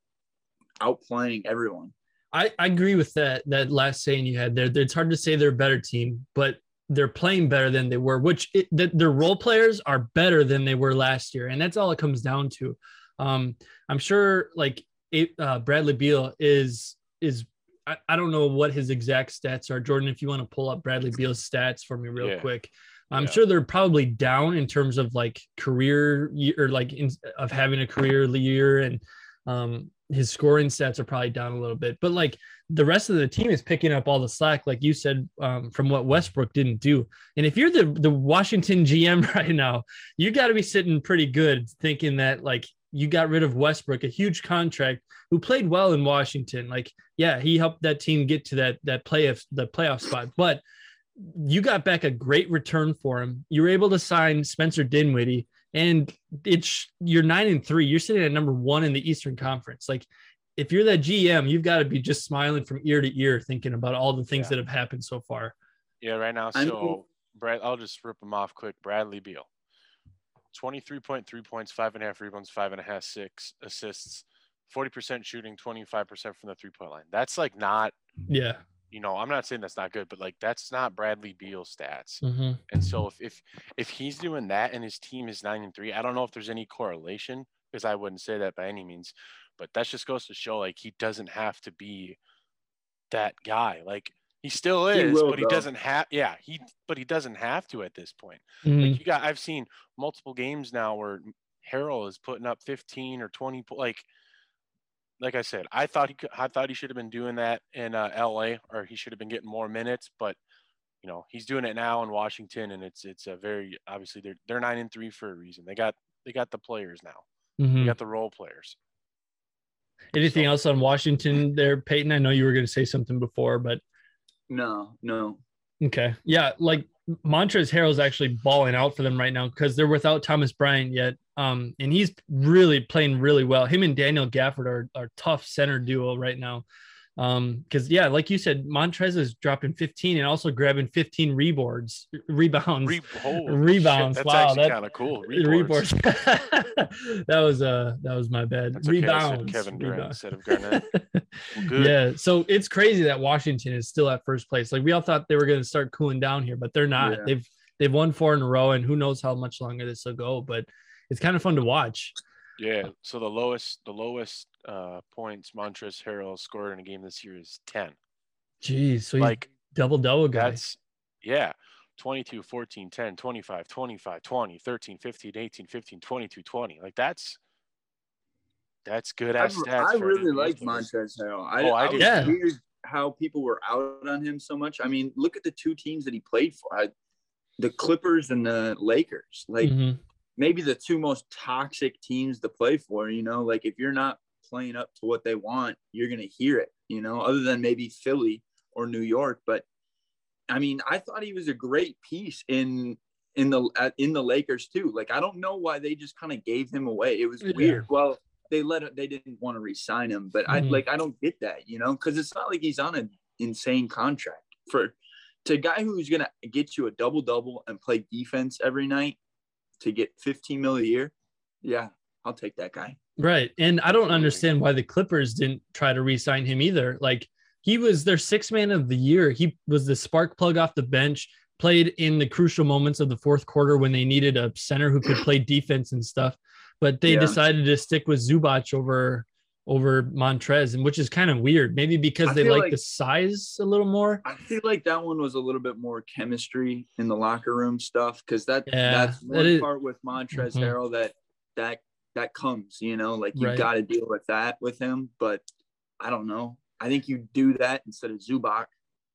outplaying everyone. I, I agree with that that last saying you had there. It's hard to say they're a better team, but they're playing better than they were. Which it, the, their role players are better than they were last year, and that's all it comes down to. Um, I'm sure like it, uh, Bradley Beal is is I, I don't know what his exact stats are. Jordan, if you want to pull up Bradley Beal's stats for me real Yeah. quick. I'm Yeah. sure they're probably down in terms of like career year or like in, of having a career year and um, his scoring stats are probably down a little bit, but like the rest of the team is picking up all the slack, like you said, um, from what Westbrook didn't do. And if you're the the Washington GM right now, you got to be sitting pretty good, thinking that like you got rid of Westbrook, a huge contract, who played well in Washington. Like, yeah, he helped that team get to that that playoff the playoff spot, but you got back a great return for him. You were able to sign Spencer Dinwiddie, and it's you're nine and three. You're sitting at number one in the Eastern Conference. Like, if you're that GM, you've got to be just smiling from ear to ear, thinking about all the things Yeah. that have happened so far. Yeah, right now. So Brad, I'll just rip them off quick. Bradley Beal, twenty-three point three points, five and a half rebounds, five and a half six assists, forty percent shooting, twenty-five percent from the three-point line. That's like not, Yeah. You know, I'm not saying that's not good, but like that's not Bradley Beal stats. hmm And so if if if he's doing that and his team is nine and three, I don't know if there's any correlation because I wouldn't say that by any means, but that just goes to show like he doesn't have to be that guy. Like he still He is, will, but he though. doesn't have. Yeah, he but he doesn't have to at this point. Mhm. Like you got, I've seen multiple games now where Harrell is putting up 15 or 20. Like, like I said, I thought he could, I thought he should have been doing that in uh, L.A. or he should have been getting more minutes, but you know he's doing it now in Washington, and it's it's a very obviously they're they're nine and three for a reason. They got they got the players now. Mhm. They got the role players. Anything So- else on Washington there, Peyton? I know you were going to say something before, but No, no. okay. Yeah, like Montrez Harrell's actually balling out for them right now because they're without Thomas Bryant yet. Um, and he's really playing really well. Him and Daniel Gafford are, are tough center duo right now. Um, because yeah, like you said, Montrez is dropping 15 and also grabbing 15 reboards, rebounds. Re- holy shit, Rebounds, that's wow, actually kind of cool. Reboards. Reboards. that was uh that was my bad. That's okay. Rebounds. Kevin Durant Rebounds. instead of Garnett. Well. Yeah, so it's crazy that Washington is still at first place. Like we all thought they were going to start cooling down here, but they're not. Yeah. They've they've won four in a row, and who knows how much longer this will go. But it's kind of fun to watch. Yeah. So the lowest, the lowest uh, points Montrezl Harrell scored in a game this year is ten. Jeez, so like double double guy. that's yeah. 22, 14, 10, 25, 25, 20, 13, 15, 18, 15, 22, 20. Like that's that's good I, ass stats. I for really like players. Montrez Harrell. I, Oh, I I do was Yeah. weird how people were out on him so much. I mean, look at the two teams that he played for. I, the Clippers and the Lakers. Like Mhm. Maybe the two most toxic teams to play for, you know, like if you're not playing up to what they want, you're going to hear it, you know, other than maybe Philly or New York, but I mean, I thought he was a great piece in in the in the Lakers too. Like I don't know why they just kind of gave him away. It was Yeah. weird. Well, they let it, they didn't want to re-sign him, but I Mhm. like I don't get that, you know, because it's not like he's on an insane contract for to a guy who's gonna get you a double double and play defense every night to get 15 mil a year. Yeah, I'll take that guy. Right. And I don't understand why the Clippers didn't try to re-sign him either. Like he was their six man of the year. He was the spark plug off the bench, played in the crucial moments of the fourth quarter when they needed a center who could play defense and stuff. But they Yeah. decided to stick with Zubac over over Montrez, and which is kind of weird. Maybe because I they like, like- the size a little more. I feel like that one was a little bit more chemistry in the locker room stuff because that Yeah, that's that one is- part with Montrez Mhm. Harrell that that that comes, you know, like you Right. got to deal with that with him. But I don't know. I think you do that instead of Zubac.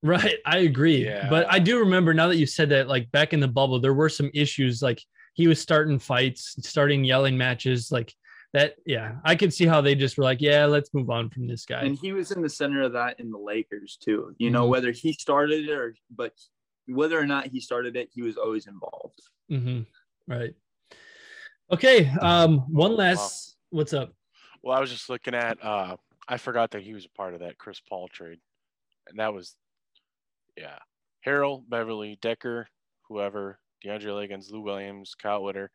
Right, I agree. Yeah. But I do remember now that you said that, like back in the bubble, there were some issues. Like he was starting fights, starting yelling matches, like that. Yeah, I could see how they just were like, "Yeah, let's move on from this guy." And he was in the center of that in the Lakers too. You know, Mhm. whether he started it or but whether or not he started it, he was always involved. hmm Right. Okay. Um. One last. What's up? Well, I was just looking at. Uh, I forgot that he was a part of that Chris Paul trade, and that was, yeah, Harold Beverley, Dekker, whoever, DeAndre Liggins, Lou Williams, Kyle Wiltjer, and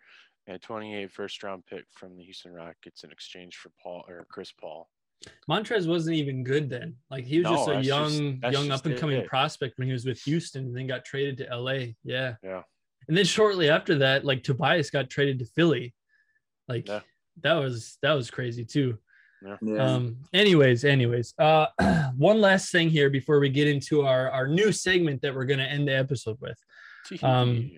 a 28 first round pick from the Houston Rockets in exchange for Paul or Chris Paul. Montrez wasn't even good then. Like he was No, just a young, just- young up and coming prospect when he was with Houston, and then got traded to LA. Yeah. Yeah. And then shortly after that, like Tobias got traded to Philly. Like Yeah. that was that was crazy too. Yeah. Um. Anyways, anyways, uh, one last thing here before we get into our our new segment that we're gonna end the episode with. Um,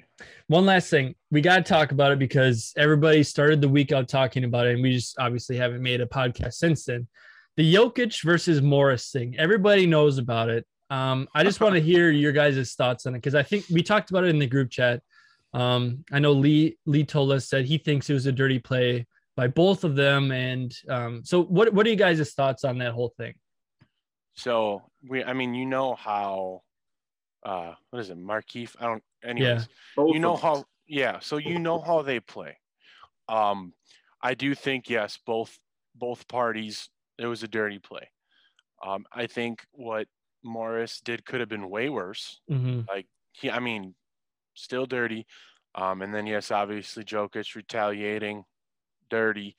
One last thing, we got to talk about it because everybody started the week out talking about it, and we just obviously haven't made a podcast since then. The Jokic versus Morris thing, everybody knows about it. Um, I just want to hear your guys' thoughts on it because I think we talked about it in the group chat. Um, I know Lee Lee told us that he thinks it was a dirty play by both of them, and um, so what what are you guys' thoughts on that whole thing? So we, I mean, you know how, uh, what is it, Markieff? I don't. Anyways, Both you know of them. how yeah so you know how they play. Um i do think yes both both parties it was a dirty play. Um i think what morris did could have been way worse. Mm-hmm. like he i mean still dirty. Um and then yes obviously jokic retaliating dirty.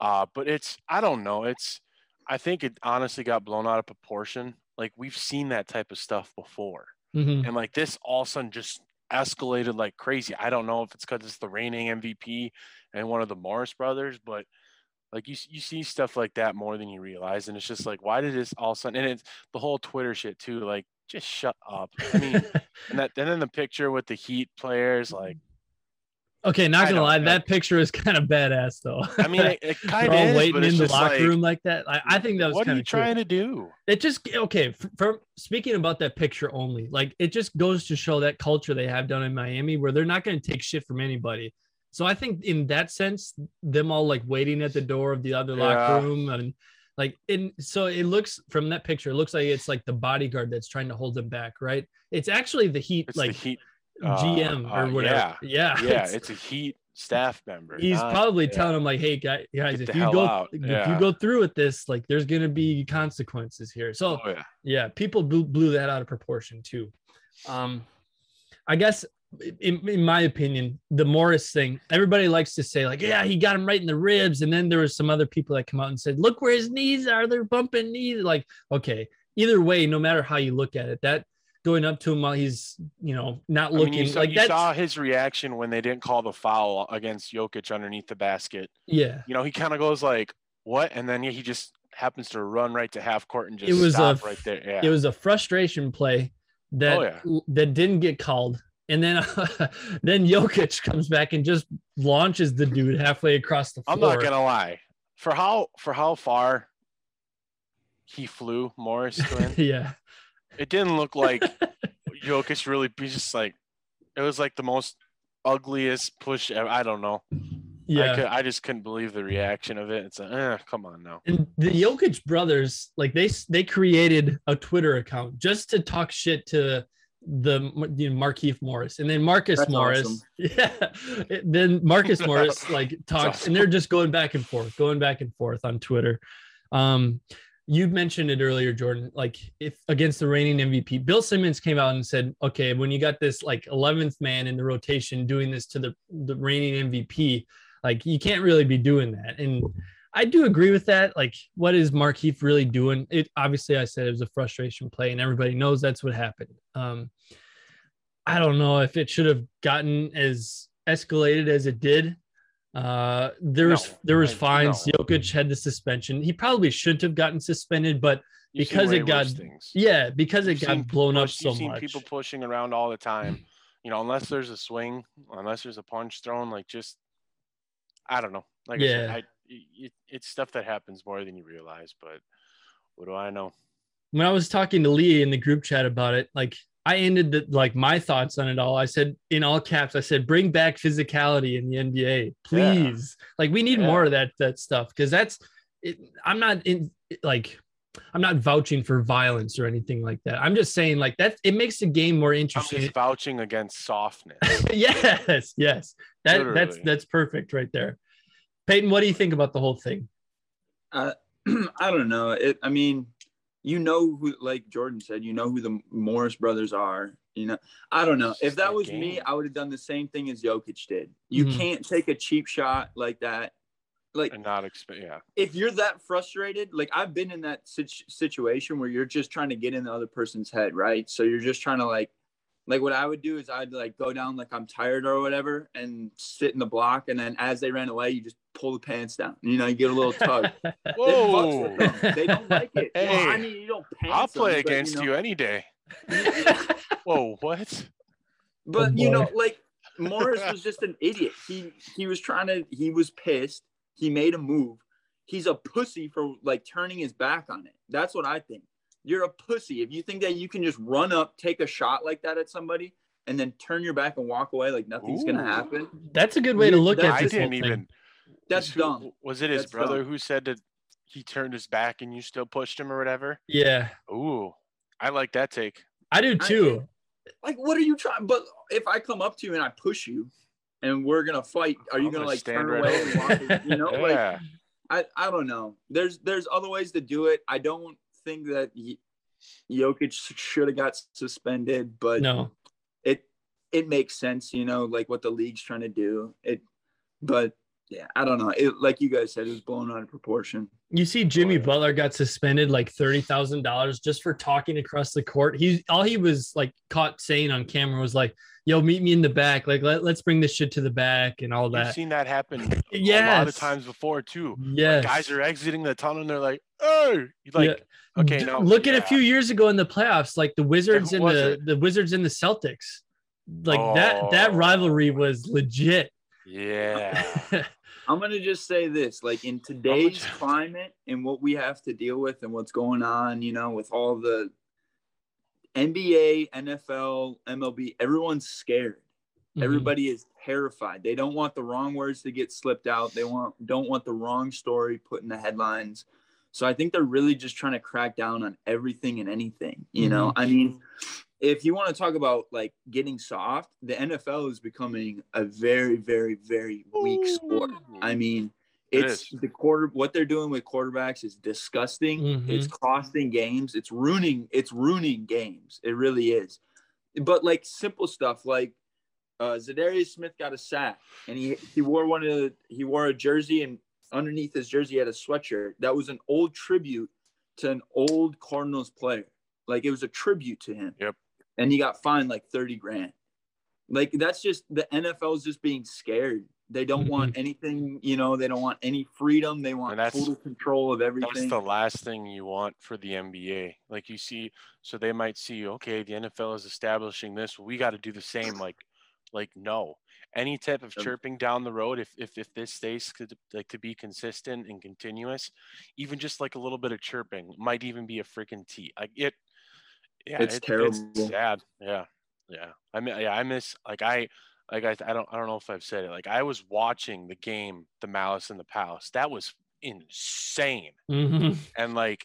Uh but it's i don't know it's i think it honestly got blown out of proportion. Like we've seen that type of stuff before Mm-hmm. and like this all of a sudden just escalated like crazy. I don't know if it's because it's the reigning MVP and one of the Morris brothers, but like you you see stuff like that more than you realize, and it's just like why did this all of a sudden? And it's the whole Twitter shit too. Like just shut up. I mean, and that and then the picture with the Heat players, like okay, not gonna lie, like- that picture is kind of badass though. I mean, it, it They're kind all of waiting in the locker like, room like that. I, I think that was what are you of cool. trying to do? It just okay. From speaking about that picture only, like it just goes to show that culture they have down in Miami, where they're not going to take shit from anybody. So I think in that sense, them all like waiting at the door of the other Yeah. locker room and like in so it looks from that picture, it looks like it's like the bodyguard that's trying to hold them back, right? It's actually the Heat It's like the Heat. Uh, GM or uh, whatever. Yeah, Yeah, it's a Heat staff member. he's not- probably yeah. telling him like, "Hey guys, Get if you go out." if Yeah. you go through with this, like, there's gonna be consequences here." So Oh yeah. yeah, people blew, blew that out of proportion too. Um, I guess in, in my opinion, the Morris thing, everybody likes to say like, "Yeah, he got him right in the ribs," and then there was some other people that come out and said, "Look where his knees are; they're bumping knees." Like, okay, either way, no matter how you look at it, that going up to him while he's you know not I looking mean, you saw, like you saw his reaction when they didn't call the foul against Jokic underneath the basket. yeah. You know, he kind of goes like, "What?" and then he just happens to run right to half court and just It was a stop right there. Yeah. it was a frustration play that Oh, yeah. that didn't get called. And then then Jokic comes back and just launches the dude halfway across the floor. I'm not gonna lie. For how for how far he flew, Morris twin, yeah. It didn't look like Jokic really. be just like, it was like the most ugliest push. ever. I don't know. I, Yeah. could, I just couldn't believe the reaction of it. It's like, eh, come on now. And the Jokic brothers, like they they created a Twitter account just to talk shit to the you know, Markieff Morris, and then Marcus That's Morris, awesome. yeah. Then Marcus Morris like talks, awesome. and they're just going back and forth, going back and forth on Twitter. Um, you mentioned it earlier, Jordan. Like if against the reigning MVP, Bill Simmons came out and said, "Okay, when you got this like 11th man in the rotation doing this to the the reigning MVP, like you can't really be doing that." And I do agree with that. Like, what is Markieff really doing? It obviously, I said it was a frustration play, and everybody knows that's what happened. Um, I don't know if it should have gotten as escalated as it did. Uh, there was No, there was I- fines. no. Jokic had the suspension. He probably shouldn't have gotten suspended, but You've Because it got- yeah, because it You've got blown up push- so you've seen much. people pushing around all the time. You know, unless there's a swing, unless there's a punch thrown, like just I don't know. Like I said, Yeah. I, it, it's stuff that happens more than you realize. But what do I know? when I was talking to Lee in the group chat about it, like I ended the, like my thoughts on it all. I said in all caps, I said, bring back physicality in the NBA, please. Like we need Yeah. more of that that stuff because that's it, I'm not in like I'm not vouching for violence or anything like that. I'm just saying like that it makes the game more I'm interesting. just vouching against softness. yes, yes. That that's that's perfect right there. Peyton, what do you think about the whole thing? Uh, I don't know. It. I mean, you know who, like Jordan said, you know who the Morris brothers are. You know, I don't know. If that was me. I would have done the same thing as Jokic did. You Mhm. can't take a cheap shot like that. Like and not expect. Yeah. if you're that frustrated, like I've been in that situ- situation where you're just trying to get in the other person's head, right? So you're just trying to like, like what I would do is I'd like go down like I'm tired or whatever and sit in the block, and then as they ran away, you just pull the pants down. You know, you get a little tug. It fucks. They don't like it. Well, I mean, you don't pants I'll play them, but, against know- you any day. Whoa, what? But Oh, you know, like Morris was just an idiot. He he was trying to. He was pissed. He made a move. He's a pussy for like turning his back on it. That's what I think. You're a pussy if you think that you can just run up, take a shot like that at somebody, and then turn your back and walk away like nothing's gonna happen. That's a good way to look That- at I this whole didn't thing. Even. That's was who- dumb. Was it his That's brother dumb. who said that he turned his back and you still pushed him or whatever? Yeah, Ooh, I like that take. I do I too. Like, what are you trying? But if I come up to you and I push you, and we're gonna fight, are you gonna gonna like stand turn right away and walk? You know, like yeah. I, I don't know. There's there's other ways to do it. I don't think that y- Jokic should have got suspended, but No, it it makes sense, you know, like what the league's trying to do. It, but yeah, I don't know. It like you guys said, it was blown out of proportion. you see, Jimmy yeah. Uh, Butler got suspended like thirty thousand dollars just for talking across the court. He all he was like caught saying on camera was like, "Yo, meet me in the back. Like, let, let's bring this shit to the back and all that. You've seen that happen a lot of times before too. Yes, Guys are exiting the tunnel and they're like, "Oh, you like, Yeah. okay, D- no." look at a few years ago in the playoffs, like the Wizards and the it? the Wizards and the Celtics. Like that that Oh. rivalry was legit. Yeah. I'm gonna just say this: like in today's climate and what we have to deal with and what's going on, you know, with all the NBA, NFL, MLB, everyone's scared. Mhm. Everybody is terrified. They don't want the wrong words to get slipped out. They want don't want the wrong story put in the headlines. So I think they're really just trying to crack down on everything and anything. You know, I mean, if you want to talk about like getting soft, the NFL is becoming a very, very, very weak sport. I mean, it's is. the quarter. What they're doing with quarterbacks is disgusting. Mhm. It's costing games. It's ruining. It's ruining games. It really is. But like simple stuff, like uh, Za'Darius Smith got a sack, and he he wore one of the, he wore a jersey, and underneath his jersey he had a sweatshirt that was an old tribute to an old Cardinals player. Like it was a tribute to him. Yep. And he got fined like thirty grand. Like that's just the NFL is just being scared. They don't want mm-hmm. anything, you know. They don't want any freedom. They want total control of everything. That's the last thing you want for the NBA. Like you see, so they might see, okay, the NFL is establishing this. We got to do the same. Like, like no, any type of chirping down the road, if if if this stays to, like to be consistent and continuous, even just like a little bit of chirping might even be a freaking T. Like it, yeah, It's it- terrible. It's sad. Yeah, yeah. I mean, yeah, I miss like I. Like I, I don't I don't know if I've said it. Like I was watching the game, The Malice in the Palace. That was insane Mhm. and like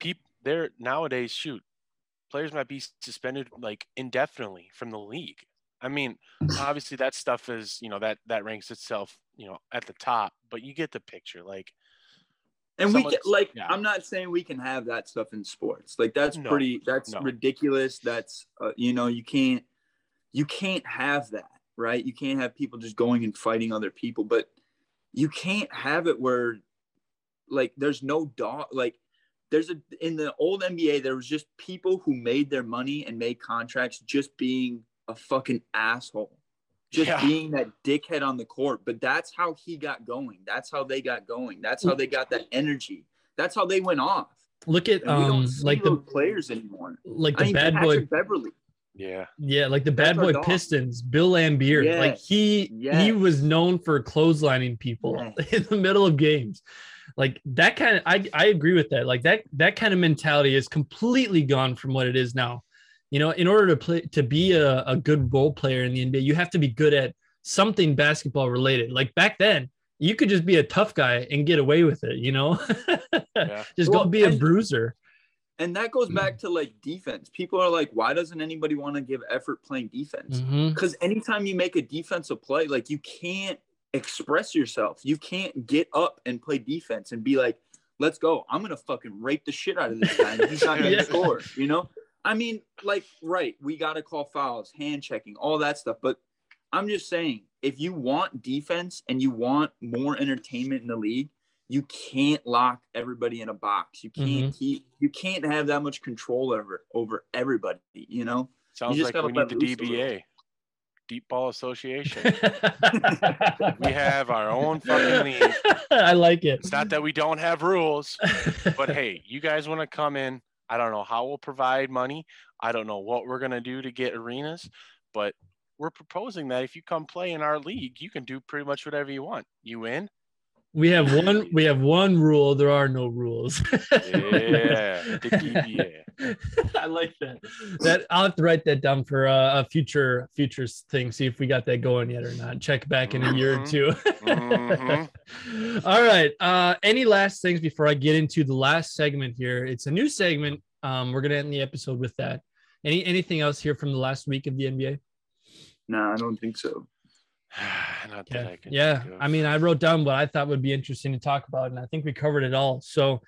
people there nowadays shoot players might be suspended like indefinitely from the league i mean obviously that stuff is you know that that ranks itself you know at the top but you get the picture like And we can, like, yeah. I'm not saying we can have that stuff in sports. Like, that's No, pretty, that's no. ridiculous. That's, uh, you know, you can't, you can't have that, right? You can't have people just going and fighting other people, but you can't have it where, like, there's no dog, like, there's a, in the old NBA, there was just people who made their money and made contracts just being a fucking asshole. Just Yeah. being that dickhead on the court, but that's how he got going. That's how they got going. That's how they got that energy. That's how they went off. Look at And we um don't see like those the players anymore. like I the mean, bad boy Beverley. yeah Yeah, like the That's bad boy dog. Pistons, Bill Laimbeer. Like Yes, he he yes. was known for clotheslining people Yes. in the middle of games. Like that kind of I I agree with that. Like that that kind of mentality is completely gone from what it is now. You know, in order to play to be a, a good role player in the NBA, you have to be good at something basketball related. Like back then, you could just be a tough guy and get away with it, you know? Yeah. just Well, go be a and- bruiser. And that goes back mm. to like defense. People are like, why doesn't anybody want to give effort playing defense? Mm-hmm. Because anytime you make a defensive play, like you can't express yourself. You can't get up and play defense and be like, let's go. I'm gonna fucking rape the shit out of this guy. He's not gonna Yeah. score. You know? I mean, like, right, we gotta call fouls, hand checking, all that stuff. But I'm just saying, if you want defense and you want more entertainment in the league, you can't lock everybody in a box. You can't mm-hmm. keep you can't have that much control over over everybody, you know? Sounds just like we need the loose. DBA, Deep Ball Association. we have our own fucking league. I like it. It's not that we don't have rules, but hey, you guys want to come in? I don't know how we'll provide money. I don't know what we're gonna do to get arenas, but we're proposing that if you come play in our league, you can do pretty much whatever you want. You win, we have one we have one rule, there are no rules. yeah, the I like that. That I'll have to write that down for uh, a future future thing. See if we got that going yet or not. Check back in a year or Mhm. 2 Mhm. All right. Uh, any last things before I get into the last segment here? It's a new segment. Um, we're gonna end the episode with that. Any anything else here from the last week of the NBA? No, I don't think so. Not that Yeah, I can yeah. I mean, I wrote down what I thought would be interesting to talk about, and I think we covered it all. So,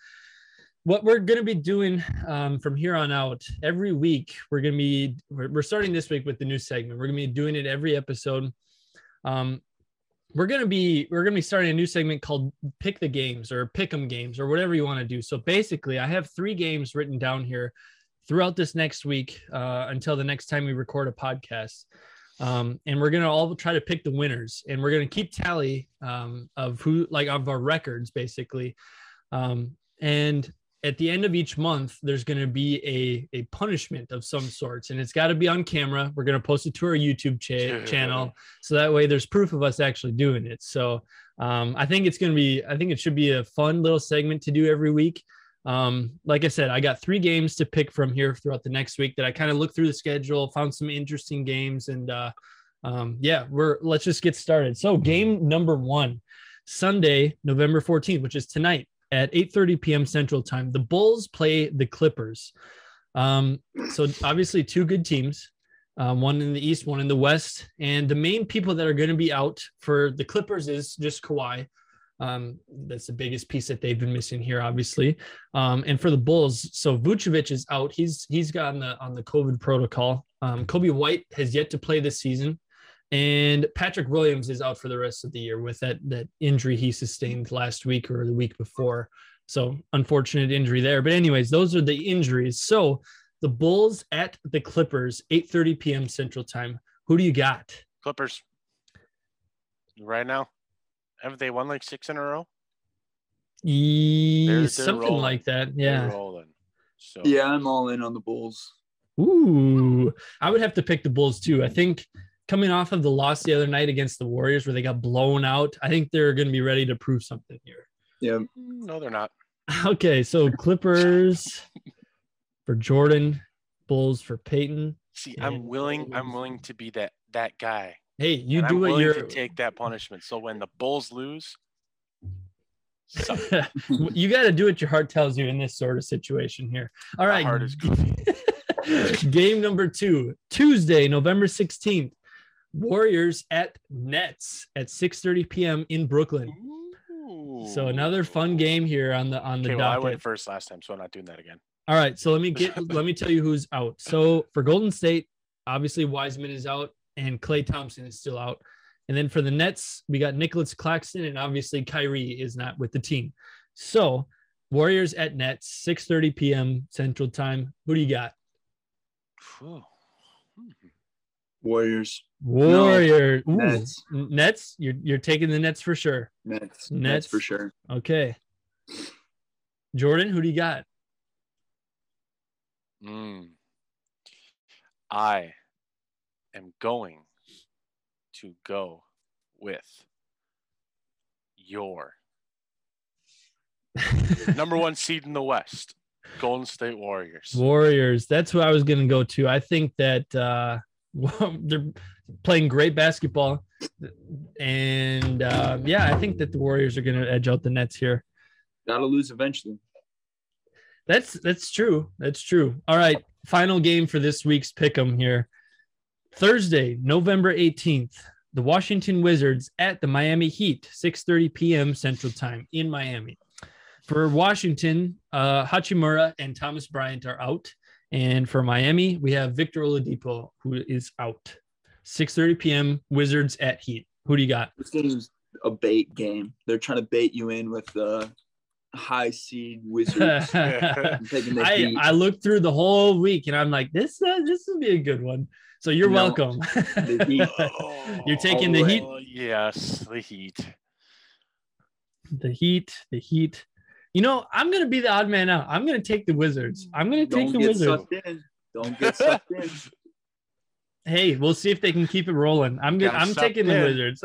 what we're going to be doing um, from here on out, every week, we're going to be we're, we're starting this week with the new segment. We're going to be doing it every episode. Um, we're going to be we're going to be starting a new segment called Pick the Games or Pick 'em Games or whatever you want to do. So basically, I have three games written down here throughout this next week uh, until the next time we record a podcast um, and we're gonna all try to pick the winners and we're gonna keep tally um, of who like of our records basically. Um, and at the end of each month there's going to be a, a punishment of some sorts and it's got to be on camera. We're going to post it to our youtube cha- channel so that way there's proof of us actually doing it. So um, i think it's going to be i think it should be a fun little segment to do every week um, like I said, I got three games to pick from here throughout the next week that I kind of looked through the schedule, found some interesting games, and uh, um, yeah, we're let's just get started. So, game number one, Sunday, November 14th, which is tonight at 8:30 p.m. Central Time. The Bulls play the Clippers. Um, so obviously two good teams, um, one in the East, one in the West, and the main people that are going to be out for the Clippers is just Kawhi. Um, that's the biggest piece that they've been missing here, obviously. Um, and for the Bulls, so Vucevic is out. He's he's got on the on the COVID protocol. Um, Coby White has yet to play this season, and Patrick Williams is out for the rest of the year with that that injury he sustained last week or the week before. So unfortunate injury there. But anyways, those are the injuries. So the Bulls at the Clippers, 8:30 p.m. Central Time. Who do you got? Clippers. Right now, have they won like six in a row? E- They're- they're something rolling. like that. Yeah. So Yeah, I'm all in on the Bulls. Ooh, I would have to pick the Bulls too. I think coming off of the loss the other night against the Warriors where they got blown out, I think they're going to be ready to prove something here. Yeah, mm, no, they're not. Okay, so Clippers for Jordan, Bulls for Peyton. See, I'm willing. I'm willing to be that that guy. Hey, you and do I'm what you're. to take that punishment. So when the Bulls lose, you got to do what your heart tells you in this sort of situation here. All right. My heart is goofy. Game number two, Tuesday, November 16th. Warriors at Nets at 6:30 p.m. in Brooklyn. So another fun game here on the on the Okay, well, I went first last time, so I'm not doing that again. All right, so let me get let me tell you who's out. So for Golden State, obviously Wiseman is out and Klay Thompson is still out. And then for the Nets, we got Nicolas Claxton and obviously Kyrie is not with the team. So Warriors at Nets, 6:30 p.m. Central Time. Who do you got? Phew. Warriors, Warrior Ooh, Nets. Nets. You're you're taking the Nets for sure. Nets, Nets. Nets for sure. Okay. Jordan, who do you got? Mm. I am going to go with your number one seed in the West, Golden State Warriors. Warriors. That's who I was going to go to. I think that uh, they're playing great basketball, and uh, yeah, I think that the Warriors are going to edge out the Nets here. Got to lose eventually. That's that's true. That's true. All right, final game for this week's pick'em here. Thursday, November 18th, the Washington Wizards at the Miami Heat, 6:30 p.m. Central Time in Miami. For Washington, uh, Hachimura and Thomas Bryant are out, and for Miami, we have Victor Oladipo who is out. 6:30 p.m. Wizards at Heat. Who do you got? This game's a bait game. They're trying to bait you in with the high seed Wizards. I, Heat. I looked through the whole week and I'm like, this uh, this will be a good one. So you're No, welcome. the You're taking all the the Heat. Oh, yes, the Heat. the Heat, the Heat. You know, I'm gonna be the odd man out. I'm gonna take the Wizards. I'm gonna take Don't the get Wizards. sucked in. Don't get sucked in. Hey, we'll see if they can keep it rolling. I'm gonna, I'm suck taking the. Wizards.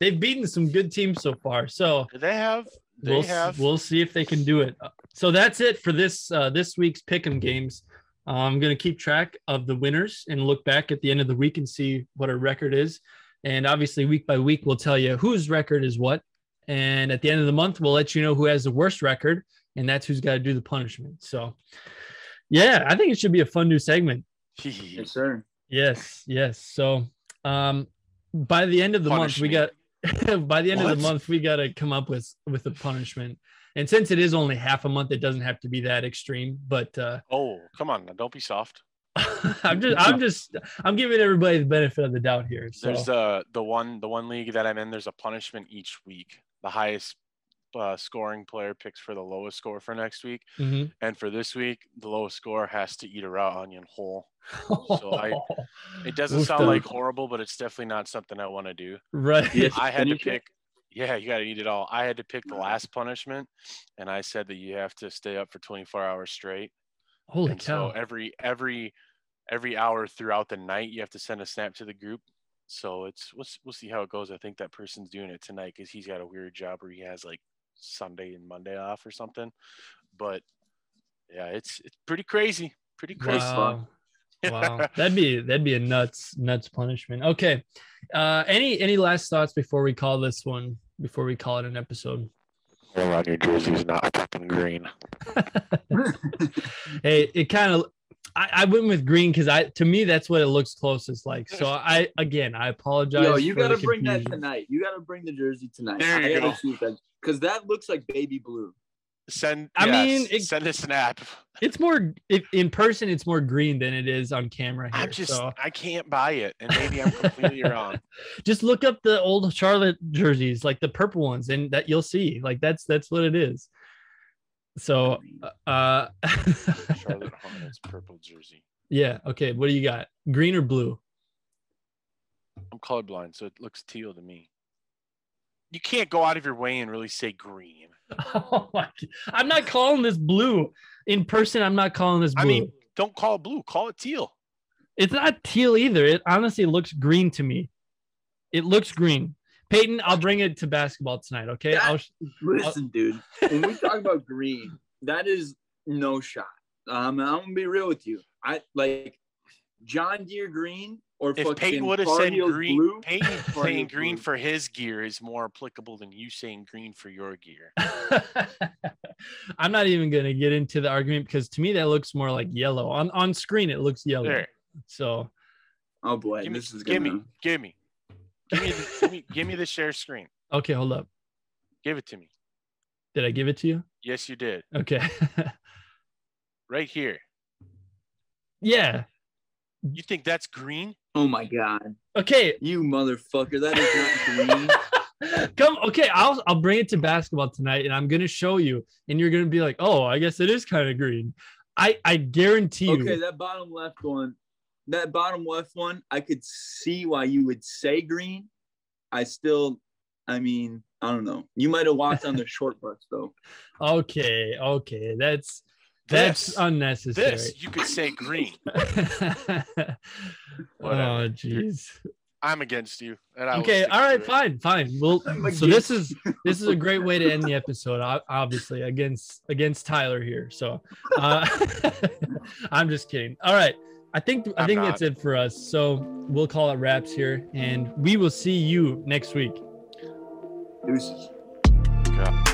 They've beaten some good teams so far, so they have? They we'll have. we'll see if they can do it. So that's it for this uh, this week's pick'em games. I'm gonna keep track of the winners and look back at the end of the week and see what our record is. And obviously, week by week, we'll tell you whose record is what. And at the end of the month, we'll let you know who has the worst record, and that's who's got to do the punishment. So, yeah, I think it should be a fun new segment. Yes, sir. Yes, yes. So, um, by the end of the month, we got by the end of the month we got to come up with with a punishment. And since it is only half a month, it doesn't have to be that extreme. But uh, oh, come on, don't be soft. I'm just, I'm just, I'm giving everybody the benefit of the doubt here. So, There's the the one the one league that I'm in. There's a punishment each week. The highest uh, scoring player picks for the lowest score for next week, Mhm. and for this week, the lowest score has to eat a raw onion whole. So I- It doesn't Oof, sound the- like horrible, but it's definitely not something I want to do. right. Yes. I had to pick. Yeah, you got to eat it all. I had to pick the last punishment, and I said that you have to stay up for 24 hours straight. Holy and cow! so every every every hour throughout the night, you have to send a snap to the group. So it's we'll, we'll see how it goes. I think that person's doing it tonight because he's got a weird job where he has like Sunday and Monday off or something. But yeah, it's it's pretty crazy. Pretty crazy. Wow. wow. That'd be that'd be a nuts nuts punishment. Okay. Uh, any any last thoughts before we call this one? Before we call it an episode? Well, on your jersey's not fucking green. hey, it kind of. I, I went with green because I, to me, that's what it looks closest like. So I, again, I apologize. Yo, you for gotta bring that tonight. You gotta bring the jersey tonight. There you I go. see that because that looks like baby blue. Send. I yes, mean, it- send a snap. It's more if, in person. It's more green than it is on camera here. I'm just. so I can't buy it, and maybe I'm completely wrong. just look up the old Charlotte jerseys, like the purple ones, and that you'll see. Like that's that's what it is. So, uh, Charlotte Hornets purple jersey. yeah. Okay. What do you got? Green or blue? I'm colorblind, so it looks teal to me. You can't go out of your way and really say green. Oh my! I'm not calling this blue. In person, I'm not calling this blue. I mean, don't call it blue. Call it teal. It's not teal either. It honestly looks green to me. It looks green. Peyton, I'll bring it to basketball tonight. Okay. That- I'll, sh- Listen, dude. When we talk about green, that is no shot. Um, I'm gonna be real with you. I like John Deere green or If Peyton would have said green, blue. Peyton saying green blue. for his gear is more applicable than you saying green for your gear. I'm not even gonna get into the argument because to me that looks more like yellow. On on screen, it looks yellow. There, So Oh boy, give me, this is give gonna. me, give me, give me, the, give me, give me the share screen. okay, hold up. Give it to me. Did I give it to you? Yes, you did. Okay. Right here. yeah. You think that's green? Oh my god, Okay. you motherfucker! That is not green. Come okay, I'll I'll bring it to basketball tonight and I'm gonna show you and you're gonna be like, oh, I guess it is kind of green. I I guarantee you. Okay, that bottom left one, that bottom left one, I could see why you would say green. I still, I mean, I don't know. You might have walked on the short bus though. Okay, okay, that's that's This, unnecessary. this, you could say green. oh jeez. I'm against you. And I Okay, all right, all it. fine, fine. Well, so this is this is a great way to end the episode. Obviously, against against Tyler here. So uh, I'm just kidding. All right, I think I I think not. that's it for us. So we'll call it wraps here, and we will see you next week. Deuces. Yeah.